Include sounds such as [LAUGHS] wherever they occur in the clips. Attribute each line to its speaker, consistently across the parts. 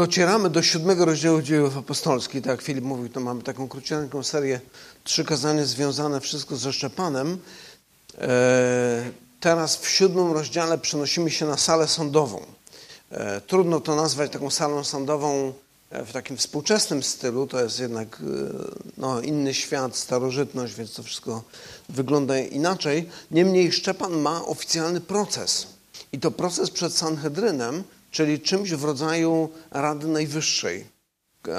Speaker 1: docieramy do siódmego rozdziału dziejów apostolskich. Tak jak Filip mówił, to mamy taką króciutką serię, trzy kazania związane wszystko ze Szczepanem. E, teraz w siódmym rozdziale przenosimy się na salę sądową. E, trudno to nazwać taką salą sądową e, w takim współczesnym stylu. To jest jednak no, inny świat, starożytność, więc to wszystko wygląda inaczej. Niemniej Szczepan ma oficjalny proces. I to proces przed Sanhedrynem, czyli czymś w rodzaju Rady Najwyższej.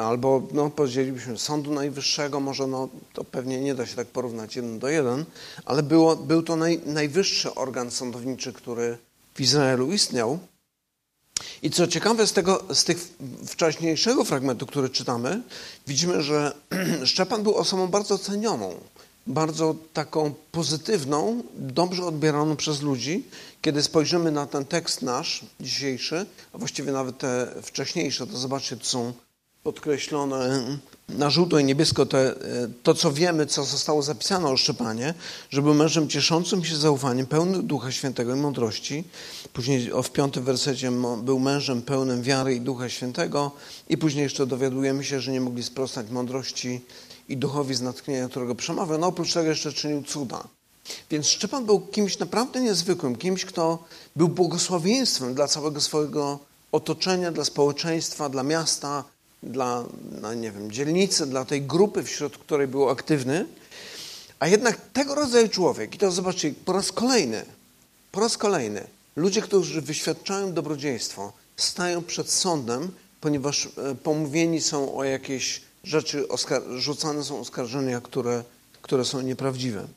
Speaker 1: Albo no, powiedzielibyśmy Sądu Najwyższego, może no, to pewnie nie da się tak porównać jeden do jeden, ale było, był to naj, najwyższy organ sądowniczy, który w Izraelu istniał. I co ciekawe, z, tego, z tych wcześniejszego fragmentu, który czytamy, widzimy, że [CLEARS THROAT] Szczepan był osobą bardzo cenioną, bardzo taką pozytywną, dobrze odbieraną przez ludzi. Kiedy spojrzymy na ten tekst nasz dzisiejszy, a właściwie nawet te wcześniejsze, to zobaczcie, to są podkreślone na żółto i niebiesko te, to, co wiemy, co zostało zapisane o Szczepanie, że był mężem cieszącym się zaufaniem, pełnym Ducha Świętego i mądrości. Później w piątym wersecie był mężem pełnym wiary i Ducha Świętego i później jeszcze dowiadujemy się, że nie mogli sprostać mądrości i duchowi z natchnienia, którego przemawiał. No oprócz tego jeszcze czynił cuda. Więc Szczepan był kimś naprawdę niezwykłym, kimś, kto był błogosławieństwem dla całego swojego otoczenia, dla społeczeństwa, dla miasta, dla, no nie wiem, dzielnicy, dla tej grupy, wśród której był aktywny. A jednak tego rodzaju człowiek, i to zobaczcie, po raz kolejny, po raz kolejny, ludzie, którzy wyświadczają dobrodziejstwo, stają przed sądem, ponieważ e, pomówieni są o jakieś rzeczy, rzucane są oskarżenia, które, które są nieprawdziwe.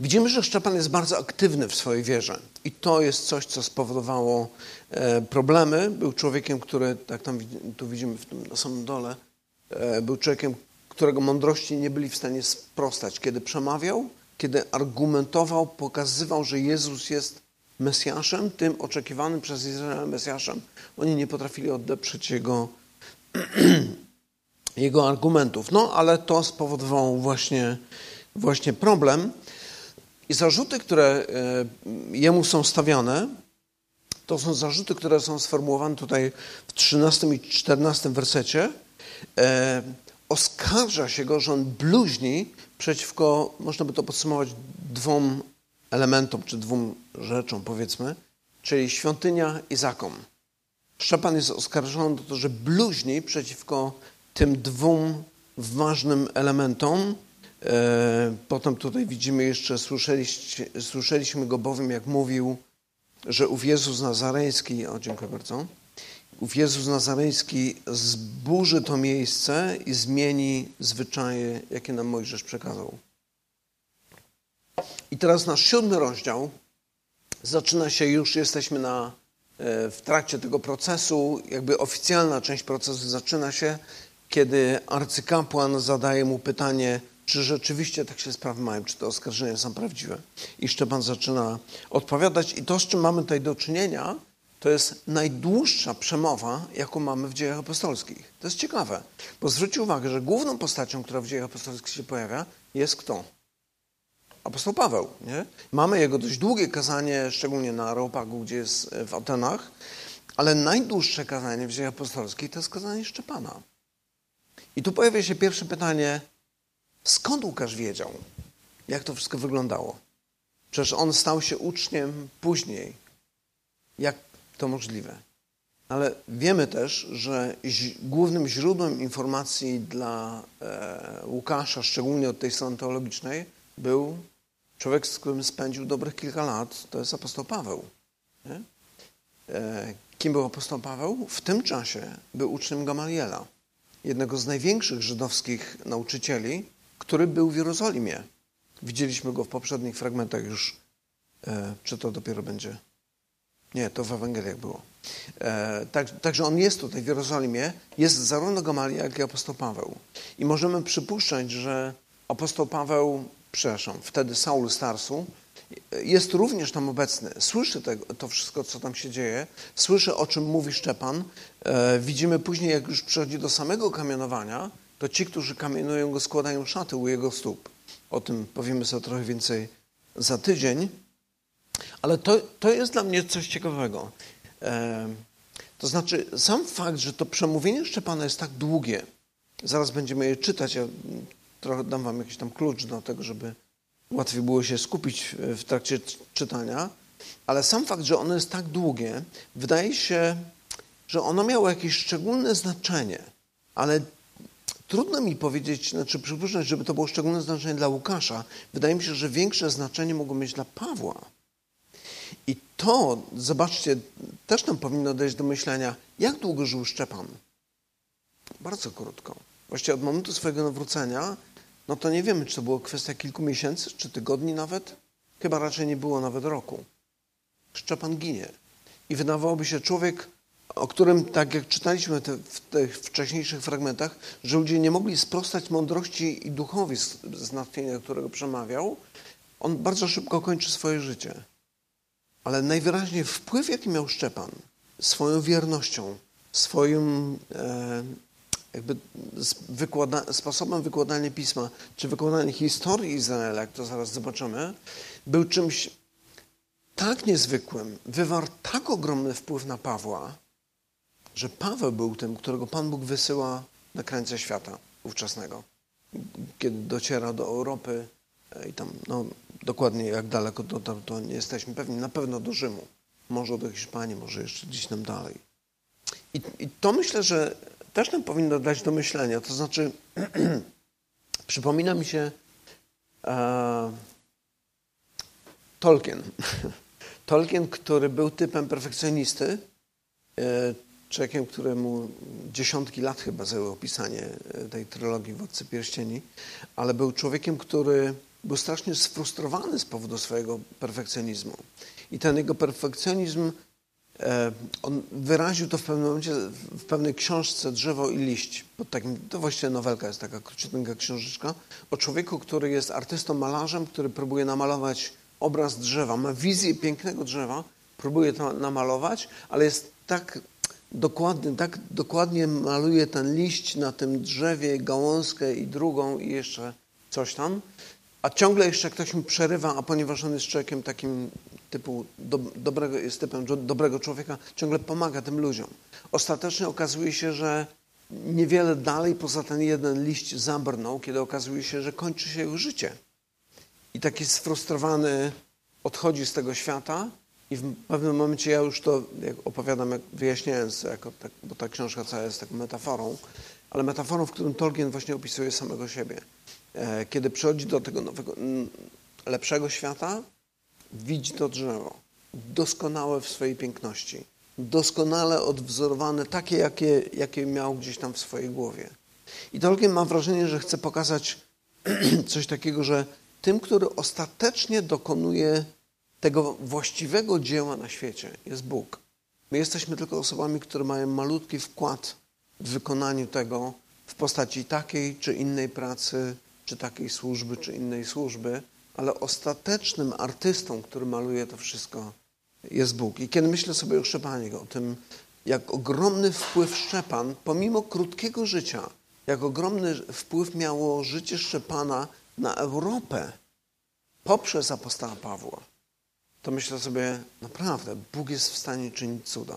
Speaker 1: Widzimy, że Szczepan jest bardzo aktywny w swojej wierze i to jest coś, co spowodowało e, problemy. Był człowiekiem, który, tak tam tu widzimy w tym, na samym dole, e, był człowiekiem, którego mądrości nie byli w stanie sprostać. Kiedy przemawiał, kiedy argumentował, pokazywał, że Jezus jest Mesjaszem, tym oczekiwanym przez Izrael Mesjaszem, oni nie potrafili odeprzeć jego, [CLEARS THROAT] jego argumentów. No, ale to spowodowało właśnie, właśnie problem. I zarzuty, które e, jemu są stawiane, to są zarzuty, które są sformułowane tutaj w 13 i 14 wersecie. E, oskarża się go, że on bluźni przeciwko, można by to podsumować, dwóm elementom, czy dwóm rzeczom, powiedzmy, czyli świątynia i zakon. Szczepan jest oskarżony o to, że bluźni przeciwko tym dwóm ważnym elementom, E, potem tutaj widzimy jeszcze, słyszeliśmy go bowiem, jak mówił, że ów Jezus Nazareński, o dziękuję bardzo, ów Jezus Nazareński zburzy to miejsce i zmieni zwyczaje, jakie nam Mojżesz przekazał. I teraz nasz siódmy rozdział zaczyna się, już jesteśmy na, e, w trakcie tego procesu, jakby oficjalna część procesu zaczyna się, kiedy arcykapłan zadaje mu pytanie, czy rzeczywiście tak się sprawy mają, czy te oskarżenia są prawdziwe. I Szczepan zaczyna odpowiadać i to, z czym mamy tutaj do czynienia, to jest najdłuższa przemowa, jaką mamy w dziejach apostolskich. To jest ciekawe, bo zwróćcie uwagę, że główną postacią, która w dziejach apostolskich się pojawia, jest kto? Apostoł Paweł. Nie? Mamy jego dość długie kazanie, szczególnie na Areopagu, gdzie jest w Atenach, ale najdłuższe kazanie w dziejach apostolskich to jest kazanie Szczepana. I tu pojawia się pierwsze pytanie, Skąd Łukasz wiedział, jak to wszystko wyglądało? Przecież on stał się uczniem później. Jak to możliwe? Ale wiemy też, że głównym źródłem informacji dla e, Łukasza, szczególnie od tej strony teologicznej, był człowiek, z którym spędził dobrych kilka lat, to jest apostoł Paweł. E, kim był apostoł Paweł? W tym czasie był uczniem Gamaliela, jednego z największych żydowskich nauczycieli, który był w Jerozolimie. Widzieliśmy go w poprzednich fragmentach już. E, czy to dopiero będzie? Nie, to w Ewangeliach było. E, tak, także on jest tutaj w Jerozolimie. Jest zarówno Gamalia, jak i apostoł Paweł. I możemy przypuszczać, że apostoł Paweł, przepraszam, wtedy Saul Starsu, jest również tam obecny. Słyszy te, to wszystko, co tam się dzieje. Słyszy, o czym mówi Szczepan. E, widzimy później, jak już przychodzi do samego kamienowania, to ci, którzy kamienują go, składają szaty u jego stóp. O tym powiemy sobie trochę więcej za tydzień. Ale to, to jest dla mnie coś ciekawego. To znaczy, sam fakt, że to przemówienie Szczepana jest tak długie, zaraz będziemy je czytać, ja trochę dam wam jakiś tam klucz do tego, żeby łatwiej było się skupić w trakcie czytania, ale sam fakt, że ono jest tak długie, wydaje się, że ono miało jakieś szczególne znaczenie, ale trudno mi powiedzieć, znaczy przypuszczać, żeby to było szczególne znaczenie dla Łukasza. Wydaje mi się, że większe znaczenie mogło mieć dla Pawła. I to, zobaczcie, też nam powinno dojść do myślenia, jak długo żył Szczepan? Bardzo krótko. Właściwie od momentu swojego nawrócenia, no to nie wiemy, czy to było kwestia kilku miesięcy, czy tygodni nawet. Chyba raczej nie było nawet roku. Szczepan ginie. I wydawałoby się człowiek, o którym, tak jak czytaliśmy te, w tych wcześniejszych fragmentach, że ludzie nie mogli sprostać mądrości i duchowi z natchnienia, którego przemawiał, on bardzo szybko kończy swoje życie. Ale najwyraźniej wpływ, jaki miał Szczepan, swoją wiernością, swoim e, jakby wykłada, sposobem wykładania pisma, czy wykładania historii Izraela, jak to zaraz zobaczymy, był czymś tak niezwykłym, wywarł tak ogromny wpływ na Pawła, że Paweł był tym, którego Pan Bóg wysyła na krańce świata ówczesnego. Kiedy dociera do Europy e, i tam, no dokładnie jak daleko dotarł, to nie jesteśmy pewni, na pewno do Rzymu. Może do Hiszpanii, może jeszcze gdzieś tam dalej. I, i to myślę, że też nam powinno dać do myślenia. To znaczy, [CLEARS THROAT] przypomina mi się e, Tolkien. [LAUGHS] Tolkien, który był typem perfekcjonisty, e, człowiekiem, któremu dziesiątki lat chyba zajęło opisanie e, tej trylogii Władcy Pierścieni, ale był człowiekiem, który był strasznie sfrustrowany z powodu swojego perfekcjonizmu. I ten jego perfekcjonizm, e, on wyraził to w pewnym momencie w pewnej książce Drzewo i liść. Pod takim, to właściwie nowelka jest taka króciutka książeczka o człowieku, który jest artystą malarzem, który próbuje namalować obraz drzewa, ma wizję pięknego drzewa, próbuje to namalować, ale jest tak dokładny, tak dokładnie maluje ten liść na tym drzewie, gałązkę i drugą i jeszcze coś tam, a ciągle jeszcze ktoś mi przerywa, a ponieważ on jest człowiekiem takim typu do, dobrego, jest typem dobrego człowieka, ciągle pomaga tym ludziom. Ostatecznie okazuje się, że niewiele dalej poza ten jeden liść zabrnął, kiedy okazuje się, że kończy się jego życie. I taki sfrustrowany odchodzi z tego świata i w pewnym momencie ja już to jak opowiadam, jak wyjaśniając, jako tak, bo ta książka cała jest taką metaforą, ale metaforą, w którym Tolkien właśnie opisuje samego siebie. E, kiedy przychodzi do tego nowego, lepszego świata, widzi to drzewo, doskonałe w swojej piękności, doskonale odwzorowane, takie, jakie, jakie miał gdzieś tam w swojej głowie. I Tolkien ma wrażenie, że chce pokazać [CLEARS THROAT] coś takiego, że tym, który ostatecznie dokonuje tego właściwego dzieła na świecie, jest Bóg. My jesteśmy tylko osobami, które mają malutki wkład w wykonaniu tego w postaci takiej czy innej pracy, czy takiej służby, czy innej służby, ale ostatecznym artystą, który maluje to wszystko, jest Bóg. I kiedy myślę sobie o Szczepanie, o tym, jak ogromny wpływ Szczepan, pomimo krótkiego życia, jak ogromny wpływ miało życie Szczepana na Europę poprzez apostoła Pawła, to myślę sobie, naprawdę, Bóg jest w stanie czynić cuda.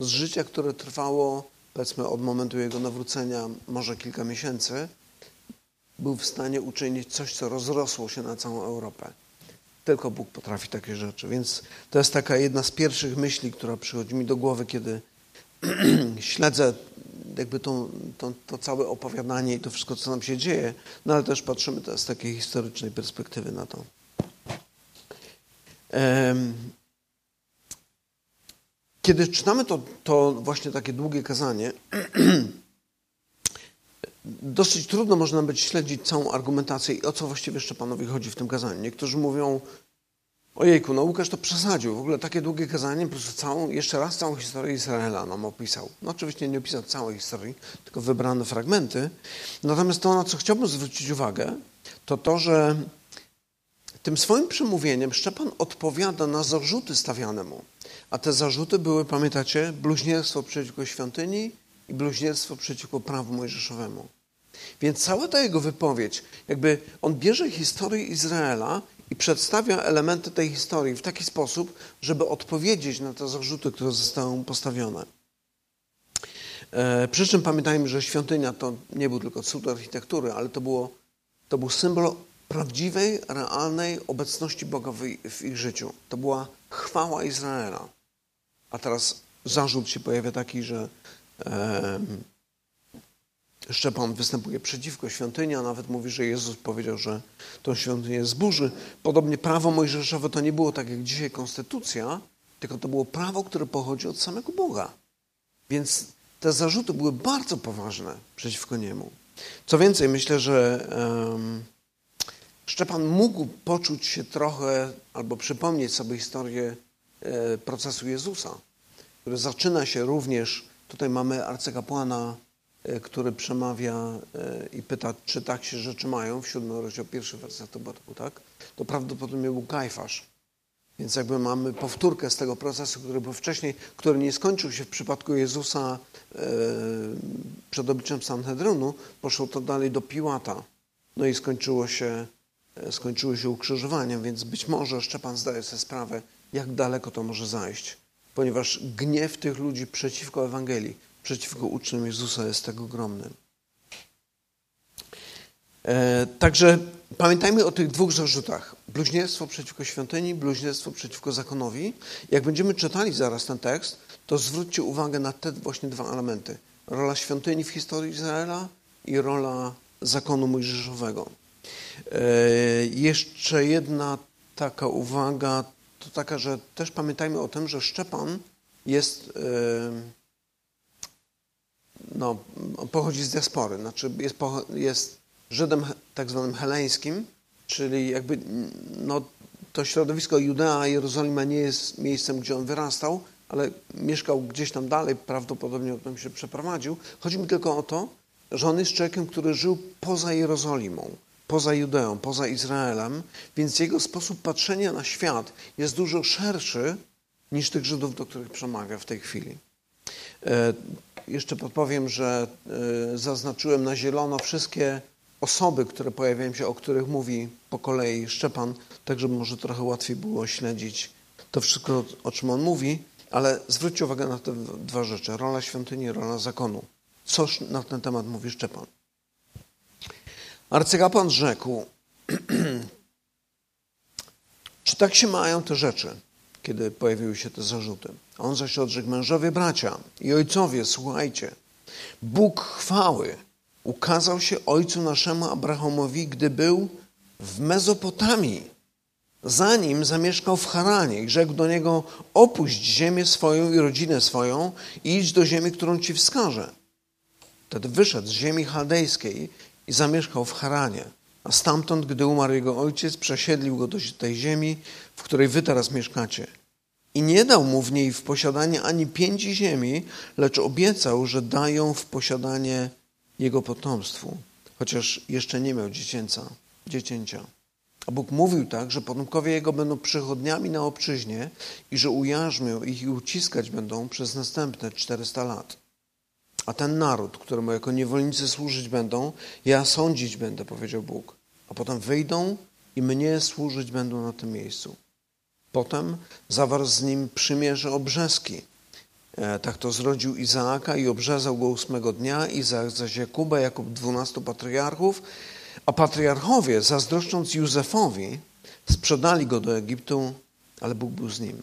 Speaker 1: Z życia, które trwało, powiedzmy, od momentu jego nawrócenia, może kilka miesięcy, był w stanie uczynić coś, co rozrosło się na całą Europę. Tylko Bóg potrafi takie rzeczy. Więc to jest taka jedna z pierwszych myśli, która przychodzi mi do głowy, kiedy [CLEARS THROAT] śledzę jakby to, to, to, całe opowiadanie i to wszystko, co nam się dzieje, no ale też patrzymy z takiej historycznej perspektywy na to. Kiedy czytamy to, to właśnie takie długie kazanie, [CLEARS THROAT] dosyć trudno można być śledzić całą argumentację i o co właściwie Szczepanowi chodzi w tym kazaniu. Niektórzy mówią, ojejku, no Łukasz to przesadził, w ogóle takie długie kazanie, prostu całą, jeszcze raz całą historię Izraela nam opisał. No oczywiście nie opisał całej historii, tylko wybrane fragmenty. Natomiast to, na co chciałbym zwrócić uwagę, to to, że tym swoim przemówieniem Szczepan odpowiada na zarzuty stawiane mu. A te zarzuty były, pamiętacie, bluźnierstwo przeciwko świątyni i bluźnierstwo przeciwko prawu mojżeszowemu. Więc cała ta jego wypowiedź, jakby on bierze historię Izraela i przedstawia elementy tej historii w taki sposób, żeby odpowiedzieć na te zarzuty, które zostały mu postawione. E, przy czym pamiętajmy, że świątynia to nie był tylko cud architektury, ale to, było, to był symbol prawdziwej, realnej obecności Boga w, ich życiu. To była chwała Izraela. A teraz zarzut się pojawia taki, że e, Szczepan występuje przeciwko świątyni, a nawet mówi, że Jezus powiedział, że tą świątynię zburzy. Podobnie prawo mojżeszowe to nie było tak jak dzisiaj konstytucja, tylko to było prawo, które pochodzi od samego Boga. Więc te zarzuty były bardzo poważne przeciwko niemu. Co więcej, myślę, że um, Szczepan mógł poczuć się trochę albo przypomnieć sobie historię e, procesu Jezusa, który zaczyna się również, tutaj mamy arcykapłana, e, który przemawia e, i pyta, czy tak się rzeczy mają, w siódmym rozdział pierwszy werset był, tak? To prawdopodobnie był Kajfasz. Więc jakby mamy powtórkę z tego procesu, który był wcześniej, który nie skończył się w przypadku Jezusa przed obliczem Sanhedrynu, poszło to dalej do Piłata. No i skończyło się skończyły się ukrzyżowaniem, więc być może Szczepan zdaje sobie sprawę, jak daleko to może zajść, ponieważ gniew tych ludzi przeciwko Ewangelii, przeciwko uczniom Jezusa jest tego ogromny. E, także pamiętajmy o tych dwóch zarzutach. Bluźnierstwo przeciwko świątyni, bluźnierstwo przeciwko zakonowi. Jak będziemy czytali zaraz ten tekst, to zwróćcie uwagę na te właśnie dwa elementy. Rola świątyni w historii Izraela i rola zakonu mojżeszowego. E, jeszcze jedna taka uwaga, to taka, że też pamiętajmy o tym, że Szczepan jest, e, no, pochodzi z diaspory, znaczy jest, jest Żydem tak zwanym heleńskim, czyli jakby no, to środowisko Judea, Jerozolima nie jest miejscem, gdzie on wyrastał, ale mieszkał gdzieś tam dalej, prawdopodobnie potem się przeprowadził. Chodzi mi tylko o to, że on jest człowiekiem, który żył poza Jerozolimą poza Judeą, poza Izraelem, więc jego sposób patrzenia na świat jest dużo szerszy niż tych Żydów, do których przemawia w tej chwili. E, jeszcze podpowiem, że e, zaznaczyłem na zielono wszystkie osoby, które pojawiają się, o których mówi po kolei Szczepan, tak żeby może trochę łatwiej było śledzić to wszystko, o czym on mówi, ale zwróćcie uwagę na te dwa rzeczy. Rola świątyni, rola zakonu. Coś na ten temat mówi Szczepan. Arcykapłan rzekł, [CLEARS THROAT] czy tak się mają te rzeczy, kiedy pojawiły się te zarzuty? On zaś odrzekł, mężowie bracia i ojcowie, słuchajcie, Bóg chwały ukazał się ojcu naszemu Abrahamowi, gdy był w Mezopotamii, zanim zamieszkał w Haranie i rzekł do niego, opuść ziemię swoją i rodzinę swoją i idź do ziemi, którą ci wskażę. Wtedy wyszedł z ziemi chaldejskiej i zamieszkał w Haranie. A stamtąd, gdy umarł jego ojciec, przesiedlił go do tej ziemi, w której wy teraz mieszkacie. I nie dał mu w niej w posiadanie ani pięci ziemi, lecz obiecał, że dają w posiadanie jego potomstwu, chociaż jeszcze nie miał dziecięca, dziecięcia. A Bóg mówił tak, że potomkowie jego będą przychodniami na obczyźnie i że ujarzmią ich i uciskać będą przez następne 400 lat. A ten naród, któremu jako niewolnicy służyć będą, ja sądzić będę, powiedział Bóg. A potem wyjdą i mnie służyć będą na tym miejscu. Potem zawarł z nim przymierze obrzeski. E, tak to zrodził Izaaka i obrzezał go ósmego dnia, Izaak zaś Jakuba, Jakub dwunastu patriarchów, a patriarchowie, zazdroszcząc Józefowi, sprzedali go do Egiptu, ale Bóg był z nim.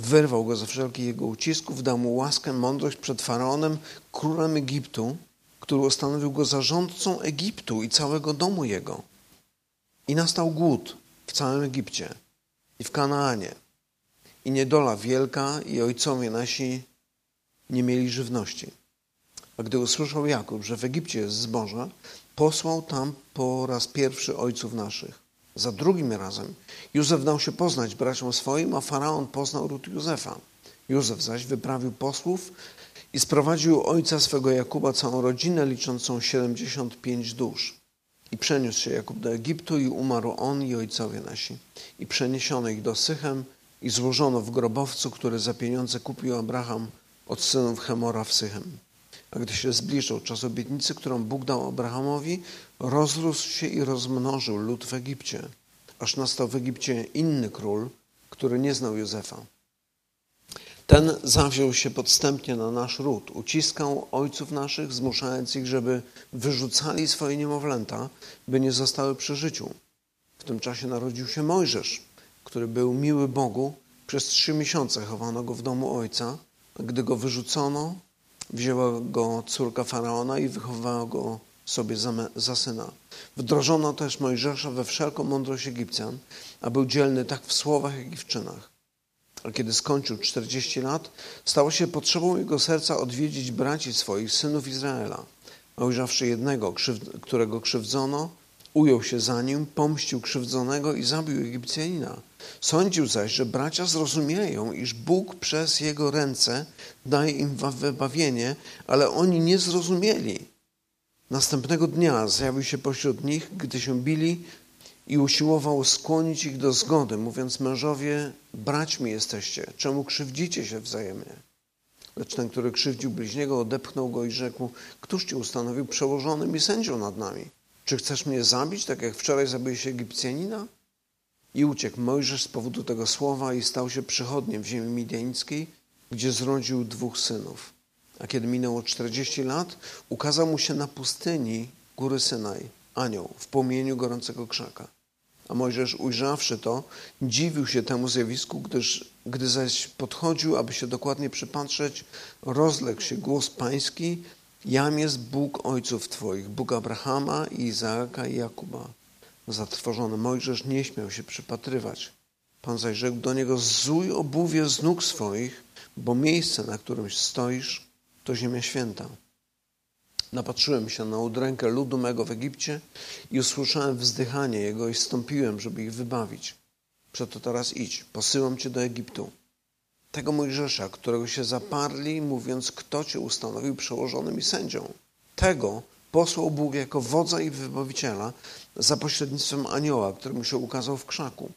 Speaker 1: Wyrwał go ze wszelkich jego ucisków, dał mu łaskę, mądrość przed faraonem, królem Egiptu, który ustanowił go zarządcą Egiptu i całego domu jego. I nastał głód w całym Egipcie i w Kanaanie. I niedola wielka, i ojcowie nasi nie mieli żywności. A gdy usłyszał Jakub, że w Egipcie jest zboże, posłał tam po raz pierwszy ojców naszych za drugim razem Józef dał się poznać braciom swoim, a faraon poznał ród Józefa. Józef zaś wyprawił posłów i sprowadził ojca swego Jakuba całą rodzinę liczącą 75 dusz. I przeniósł się Jakub do Egiptu i umarł on i ojcowie nasi. I przeniesiono ich do Sychem i złożono w grobowcu, który za pieniądze kupił Abraham od synów Chemora w Sychem. A gdy się zbliżył czas obietnicy, którą Bóg dał Abrahamowi, rozrósł się i rozmnożył lud w Egipcie, aż nastał w Egipcie inny król, który nie znał Józefa. Ten zawziął się podstępnie na nasz ród, uciskał ojców naszych, zmuszając ich, żeby wyrzucali swoje niemowlęta, by nie zostały przy życiu. W tym czasie narodził się Mojżesz, który był miły Bogu. Przez trzy miesiące chowano go w domu ojca. Gdy go wyrzucono, wzięła go córka faraona i wychowała go sobie za, syna. Wdrożono też Mojżesza we wszelką mądrość Egipcjan, a był dzielny tak w słowach, jak i w czynach. A kiedy skończył 40 lat, stało się potrzebą jego serca odwiedzić braci swoich, synów Izraela. A ujrzawszy jednego, którego krzywdzono, ujął się za nim, pomścił krzywdzonego i zabił Egipcjanina. Sądził zaś, że bracia zrozumieją, iż Bóg przez jego ręce daje im wybawienie, ale oni nie zrozumieli. Następnego dnia zjawił się pośród nich, gdy się bili, i usiłował skłonić ich do zgody, mówiąc: Mężowie, braćmi jesteście, czemu krzywdzicie się wzajemnie? Lecz ten, który krzywdził bliźniego, odepchnął go i rzekł: Któż cię ustanowił przełożonym i sędzią nad nami? Czy chcesz mnie zabić, tak jak wczoraj zabiłeś Egipcjanina? I uciekł Mojżesz z powodu tego słowa i stał się przychodniem w ziemi midiańskiej, gdzie zrodził dwóch synów. A kiedy minęło czterdzieści lat, ukazał mu się na pustyni góry Synaj anioł w płomieniu gorącego krzaka. A Mojżesz ujrzawszy to, dziwił się temu zjawisku, gdyż gdy zaś podchodził, aby się dokładnie przypatrzeć, rozległ się głos pański, jam jest Bóg ojców twoich, Bóg Abrahama Izaaka i Jakuba. Zatrwożony Mojżesz nie śmiał się przypatrywać. Pan zaś rzekł do niego, zuj obuwie z nóg swoich, bo miejsce, na którym stoisz, to ziemia święta. Napatrzyłem się na udrękę ludu mego w Egipcie i usłyszałem wzdychanie jego i stąpiłem, żeby ich wybawić. Przeto teraz idź, posyłam cię do Egiptu. Tego Mojżesza, którego się zaparli, mówiąc, kto cię ustanowił przełożonym i sędzią. Tego posłał Bóg jako wodza i wybawiciela za pośrednictwem anioła, który mu się ukazał w krzaku.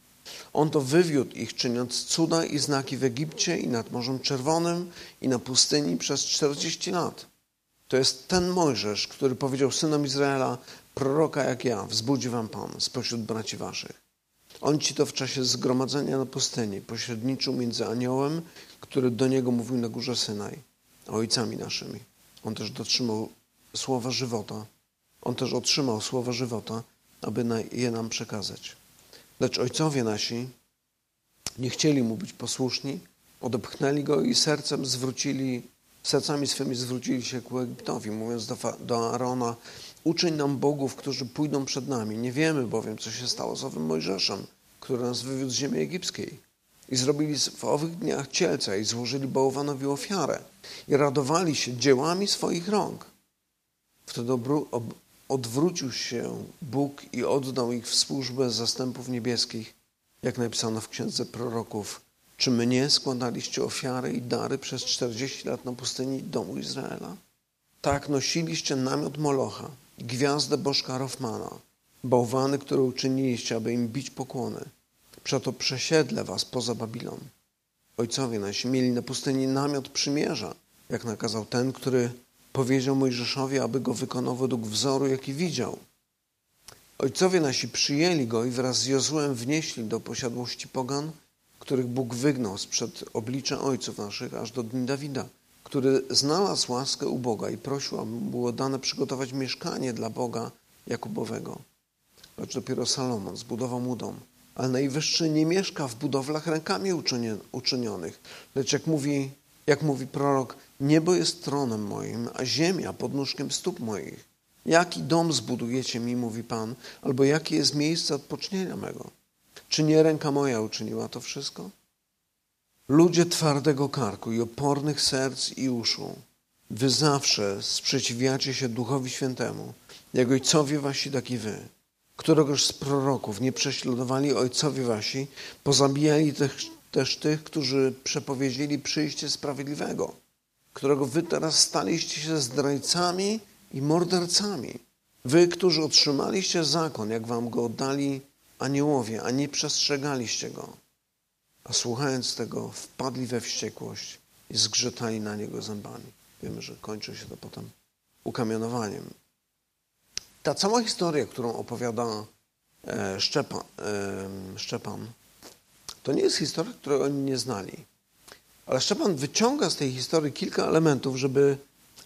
Speaker 1: On to wywiódł ich, czyniąc cuda i znaki w Egipcie i nad Morzem Czerwonym i na pustyni przez czterdzieści lat. To jest ten Mojżesz, który powiedział synom Izraela, proroka jak ja, wzbudzi wam Pan spośród braci waszych. On ci to w czasie zgromadzenia na pustyni pośredniczył między aniołem, który do niego mówił na górze Synaj, ojcami naszymi. On też dotrzymał słowa żywota. On też otrzymał słowa żywota, aby je nam przekazać. Lecz ojcowie nasi nie chcieli mu być posłuszni, odepchnęli go i sercem zwrócili sercami swymi zwrócili się ku Egiptowi, mówiąc do, do Aarona, uczyń nam bogów, którzy pójdą przed nami. Nie wiemy bowiem, co się stało z owym Mojżeszem, który nas wywiódł z ziemi egipskiej. I zrobili w owych dniach cielca i złożyli bałwanowi ofiarę i radowali się dziełami swoich rąk. Wtedy odwrócił się Bóg i oddał ich w służbę zastępów niebieskich, jak napisano w księdze proroków. Czy mnie składaliście ofiary i dary przez 40 lat na pustyni domu Izraela? Tak nosiliście namiot Molocha, gwiazdę bożka Rofmana, bałwany, które uczyniliście, aby im bić pokłony. Przeto przesiedlę was poza Babilon. Ojcowie nasi mieli na pustyni namiot przymierza, jak nakazał ten, który powiedział Mojżeszowi, aby go wykonał według wzoru, jaki widział. Ojcowie nasi przyjęli go i wraz z Jozłem wnieśli do posiadłości pogan – których Bóg wygnał sprzed oblicza ojców naszych aż do dni Dawida, który znalazł łaskę u Boga i prosił, aby mu było dane przygotować mieszkanie dla Boga Jakubowego. Lecz dopiero Salomon zbudował mu dom. Ale Najwyższy nie mieszka w budowlach rękami uczynionych, lecz jak mówi, jak mówi prorok, niebo jest tronem moim, a ziemia podnóżkiem stóp moich. Jaki dom zbudujecie mi, mówi Pan, albo jakie jest miejsce odpocznienia mego? Czy nie ręka moja uczyniła to wszystko? Ludzie twardego karku i opornych serc i uszu, wy zawsze sprzeciwiacie się Duchowi Świętemu, jak ojcowie wasi, tak i wy. Któregoż z proroków nie prześladowali ojcowie wasi, pozabijali też, też tych, którzy przepowiedzieli przyjście sprawiedliwego, którego wy teraz staliście się zdrajcami i mordercami. Wy, którzy otrzymaliście zakon, jak wam go oddali aniołowie, a nie przestrzegaliście go. A słuchając tego, wpadli we wściekłość i zgrzetali na niego zębami. Wiemy, że kończy się to potem ukamionowaniem. Ta cała historia, którą opowiada e, Szczepan, e, Szczepan to nie jest historia, której oni nie znali. Ale Szczepan wyciąga z tej historii kilka elementów, żeby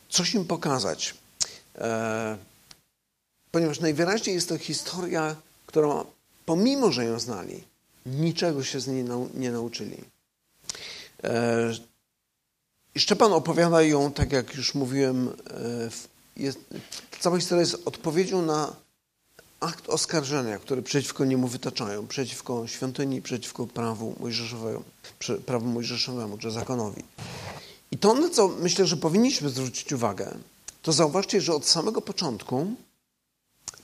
Speaker 1: coś im pokazać. E, ponieważ najwyraźniej jest to historia, która pomimo, że ją znali, niczego się z niej nie nauczyli. E, Szczepan opowiada ją, tak jak już mówiłem, e, jest, cała historia jest odpowiedzią na akt oskarżenia, który przeciwko niemu wytaczają, przeciwko świątyni, przeciwko prawu mojżeszowemu, prawu mojżeszowemu czy zakonowi. I to, na co myślę, że powinniśmy zwrócić uwagę, to zauważcie, że od samego początku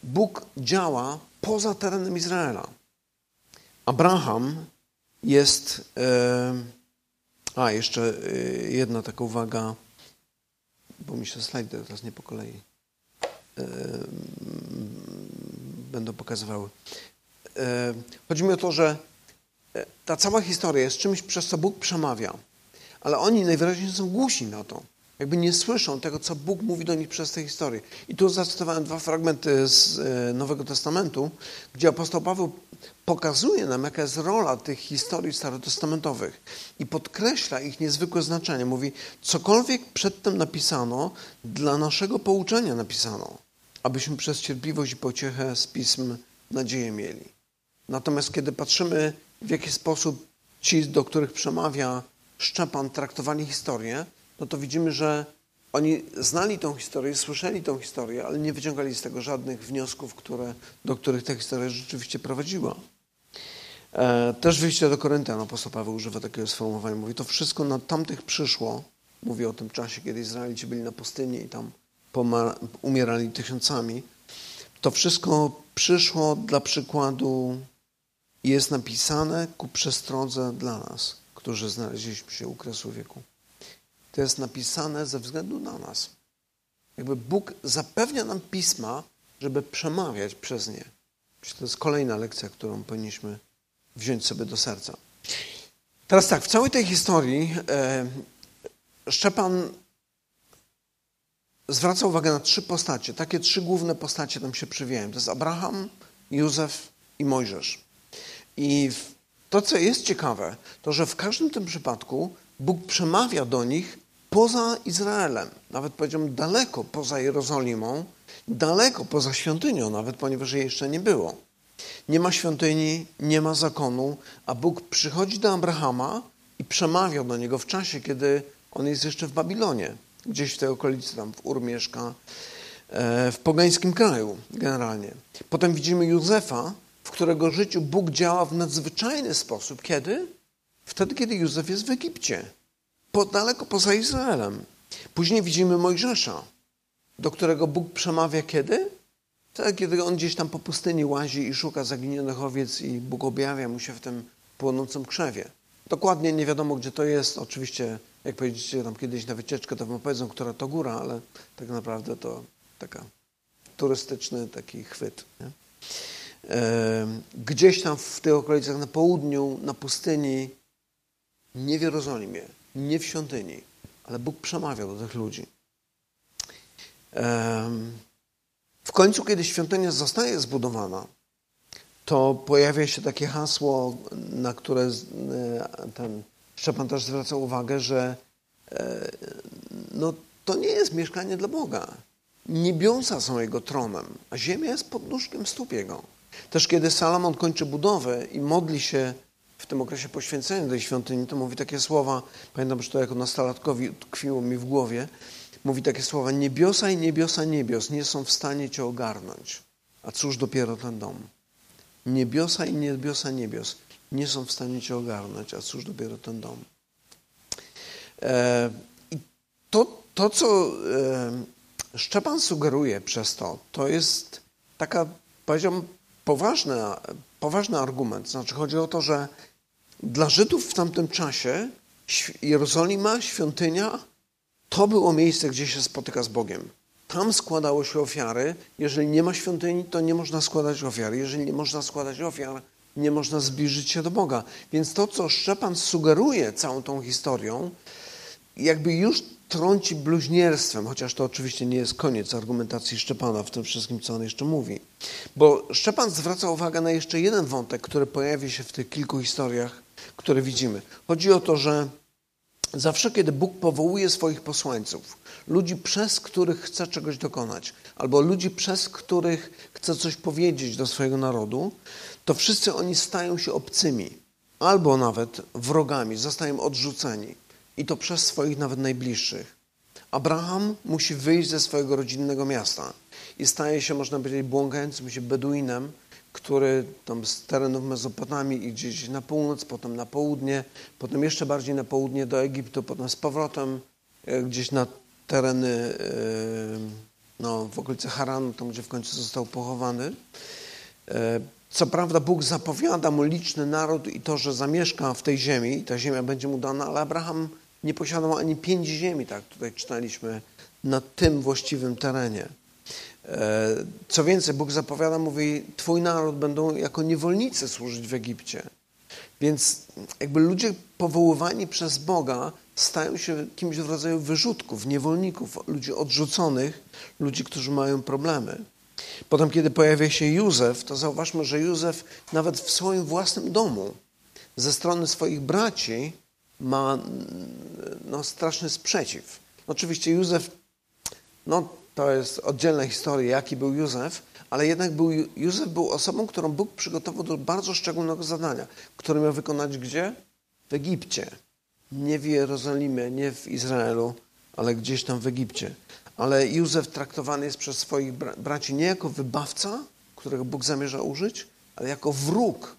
Speaker 1: Bóg działa poza terenem Izraela. Abraham jest. E, a, jeszcze e, jedna taka uwaga, bo mi się slajdy teraz nie po kolei będą pokazywały. Chodzi mi o to, że ta cała historia jest czymś, przez co Bóg przemawia, ale oni najwyraźniej są głusi na to jakby nie słyszą tego, co Bóg mówi do nich przez tę historię. I tu zacytowałem dwa fragmenty z e, Nowego Testamentu, gdzie apostoł Paweł pokazuje nam, jaka jest rola tych historii starotestamentowych i podkreśla ich niezwykłe znaczenie. Mówi, cokolwiek przedtem napisano, dla naszego pouczenia napisano, abyśmy przez cierpliwość i pociechę z pism nadzieję mieli. Natomiast kiedy patrzymy, w jaki sposób ci, do których przemawia Szczepan, traktowali historię, no to widzimy, że oni znali tą historię, słyszeli tą historię, ale nie wyciągali z tego żadnych wniosków, które, do których ta historia rzeczywiście prowadziła. E, też wyjście do Koryntian apostoł Paweł używa takiego sformułowania. Mówi, to wszystko na tamtych przyszło. Mówi o tym czasie, kiedy Izraelici byli na pustyni i tam umierali tysiącami. To wszystko przyszło dla przykładu i jest napisane ku przestrodze dla nas, którzy znaleźliśmy się u kresu wieku. To jest napisane ze względu na nas. Jakby Bóg zapewnia nam pisma, żeby przemawiać przez nie. To jest kolejna lekcja, którą powinniśmy wziąć sobie do serca. Teraz tak, w całej tej historii e, Szczepan zwraca uwagę na trzy postacie. Takie trzy główne postacie tam się przywijają. To jest Abraham, Józef i Mojżesz. I to, co jest ciekawe, to że w każdym tym przypadku Bóg przemawia do nich poza Izraelem, nawet powiedziałbym daleko poza Jerozolimą, daleko poza świątynią, nawet ponieważ jej jeszcze nie było. Nie ma świątyni, nie ma zakonu, a Bóg przychodzi do Abrahama i przemawia do niego w czasie, kiedy on jest jeszcze w Babilonie, gdzieś w tej okolicy, tam w Ur mieszka, e, w pogańskim kraju generalnie. Potem widzimy Józefa, w którego życiu Bóg działa w nadzwyczajny sposób. Kiedy? Wtedy, kiedy Józef jest w Egipcie po, daleko poza Izraelem. Później widzimy Mojżesza, do którego Bóg przemawia kiedy? Tak, kiedy on gdzieś tam po pustyni łazi i szuka zaginionych owiec i Bóg objawia mu się w tym płonącym krzewie. Dokładnie nie wiadomo, gdzie to jest. Oczywiście, jak pojedziecie tam kiedyś na wycieczkę, to wam powiedzą, która to góra, ale tak naprawdę to taka turystyczny taki chwyt. Nie? Gdzieś tam w tych okolicach na południu, na pustyni, nie w Jerozolimie, nie w świątyni, ale Bóg przemawiał do tych ludzi. W końcu, kiedy świątynia zostaje zbudowana, to pojawia się takie hasło, na które e, ten Szczepan też zwraca uwagę, że e, no, to nie jest mieszkanie dla Boga. Niebiosa są Jego tronem, a ziemia jest podnóżkiem stóp Jego. Też kiedy Salomon kończy budowę i modli się w tym okresie poświęcenia tej świątyni, to mówi takie słowa, pamiętam, że to jako nastolatkowi tkwiło mi w głowie, mówi takie słowa, niebiosa i niebiosa niebios nie są w stanie Cię ogarnąć, a cóż dopiero ten dom. Niebiosa i niebiosa niebios nie są w stanie Cię ogarnąć, a cóż dopiero ten dom. E, I to, to co e, Szczepan sugeruje przez to, to jest taka, powiedziałbym, poważna, poważny argument. Znaczy chodzi o to, że dla Żydów w tamtym czasie Jerozolima, świątynia, to było miejsce, gdzie się spotyka z Bogiem. Tam składało się ofiary. Jeżeli nie ma świątyni, to nie można składać ofiar. Jeżeli nie można składać ofiar, nie można zbliżyć się do Boga. Więc to, co Szczepan sugeruje całą tą historią, jakby już trąci bluźnierstwem, chociaż to oczywiście nie jest koniec argumentacji Szczepana w tym wszystkim, co on jeszcze mówi. Bo Szczepan zwraca uwagę na jeszcze jeden wątek, który pojawi się w tych kilku historiach które widzimy. Chodzi o to, że Zawsze, kiedy Bóg powołuje swoich posłańców, ludzi, przez których chce czegoś dokonać, albo ludzi, przez których chce coś powiedzieć do swojego narodu, to wszyscy oni stają się obcymi, albo nawet wrogami, zostają odrzuceni. I to przez swoich nawet najbliższych. Abraham musi wyjść ze swojego rodzinnego miasta i staje się, można powiedzieć, błąkającym się Beduinem, który tam z terenów Mezopotamii idzie gdzieś na północ, potem na południe, potem jeszcze bardziej na południe do Egiptu, potem z powrotem e, gdzieś na tereny e, no, w okolicy Haranu, tam gdzie w końcu został pochowany. Co prawda Bóg zapowiada mu liczny naród i to, że zamieszka w tej ziemi ta ziemia będzie mu dana, ale Abraham nie posiadał ani pięć ziemi, tak tutaj czytaliśmy, na tym właściwym terenie. E, co więcej, Bóg zapowiada, mówi, twój naród będą jako niewolnicy służyć w Egipcie. Więc jakby ludzie powoływani przez Boga stają się kimś w rodzaju wyrzutków, niewolników, ludzi odrzuconych, ludzi, którzy mają problemy. Potem, kiedy pojawia się Józef, to zauważmy, że Józef nawet w swoim własnym domu ze strony swoich braci ma no, straszny sprzeciw. Oczywiście Józef, no to jest oddzielna historia, jaki był Józef, ale jednak był, Józef był osobą, którą Bóg przygotował do bardzo szczególnego zadania, które miał wykonać gdzie? W Egipcie. Nie w Jerozolimie, nie w Izraelu, ale gdzieś tam w Egipcie. Ale Józef traktowany jest przez swoich braci nie jako wybawca, którego Bóg zamierza użyć, ale jako wróg.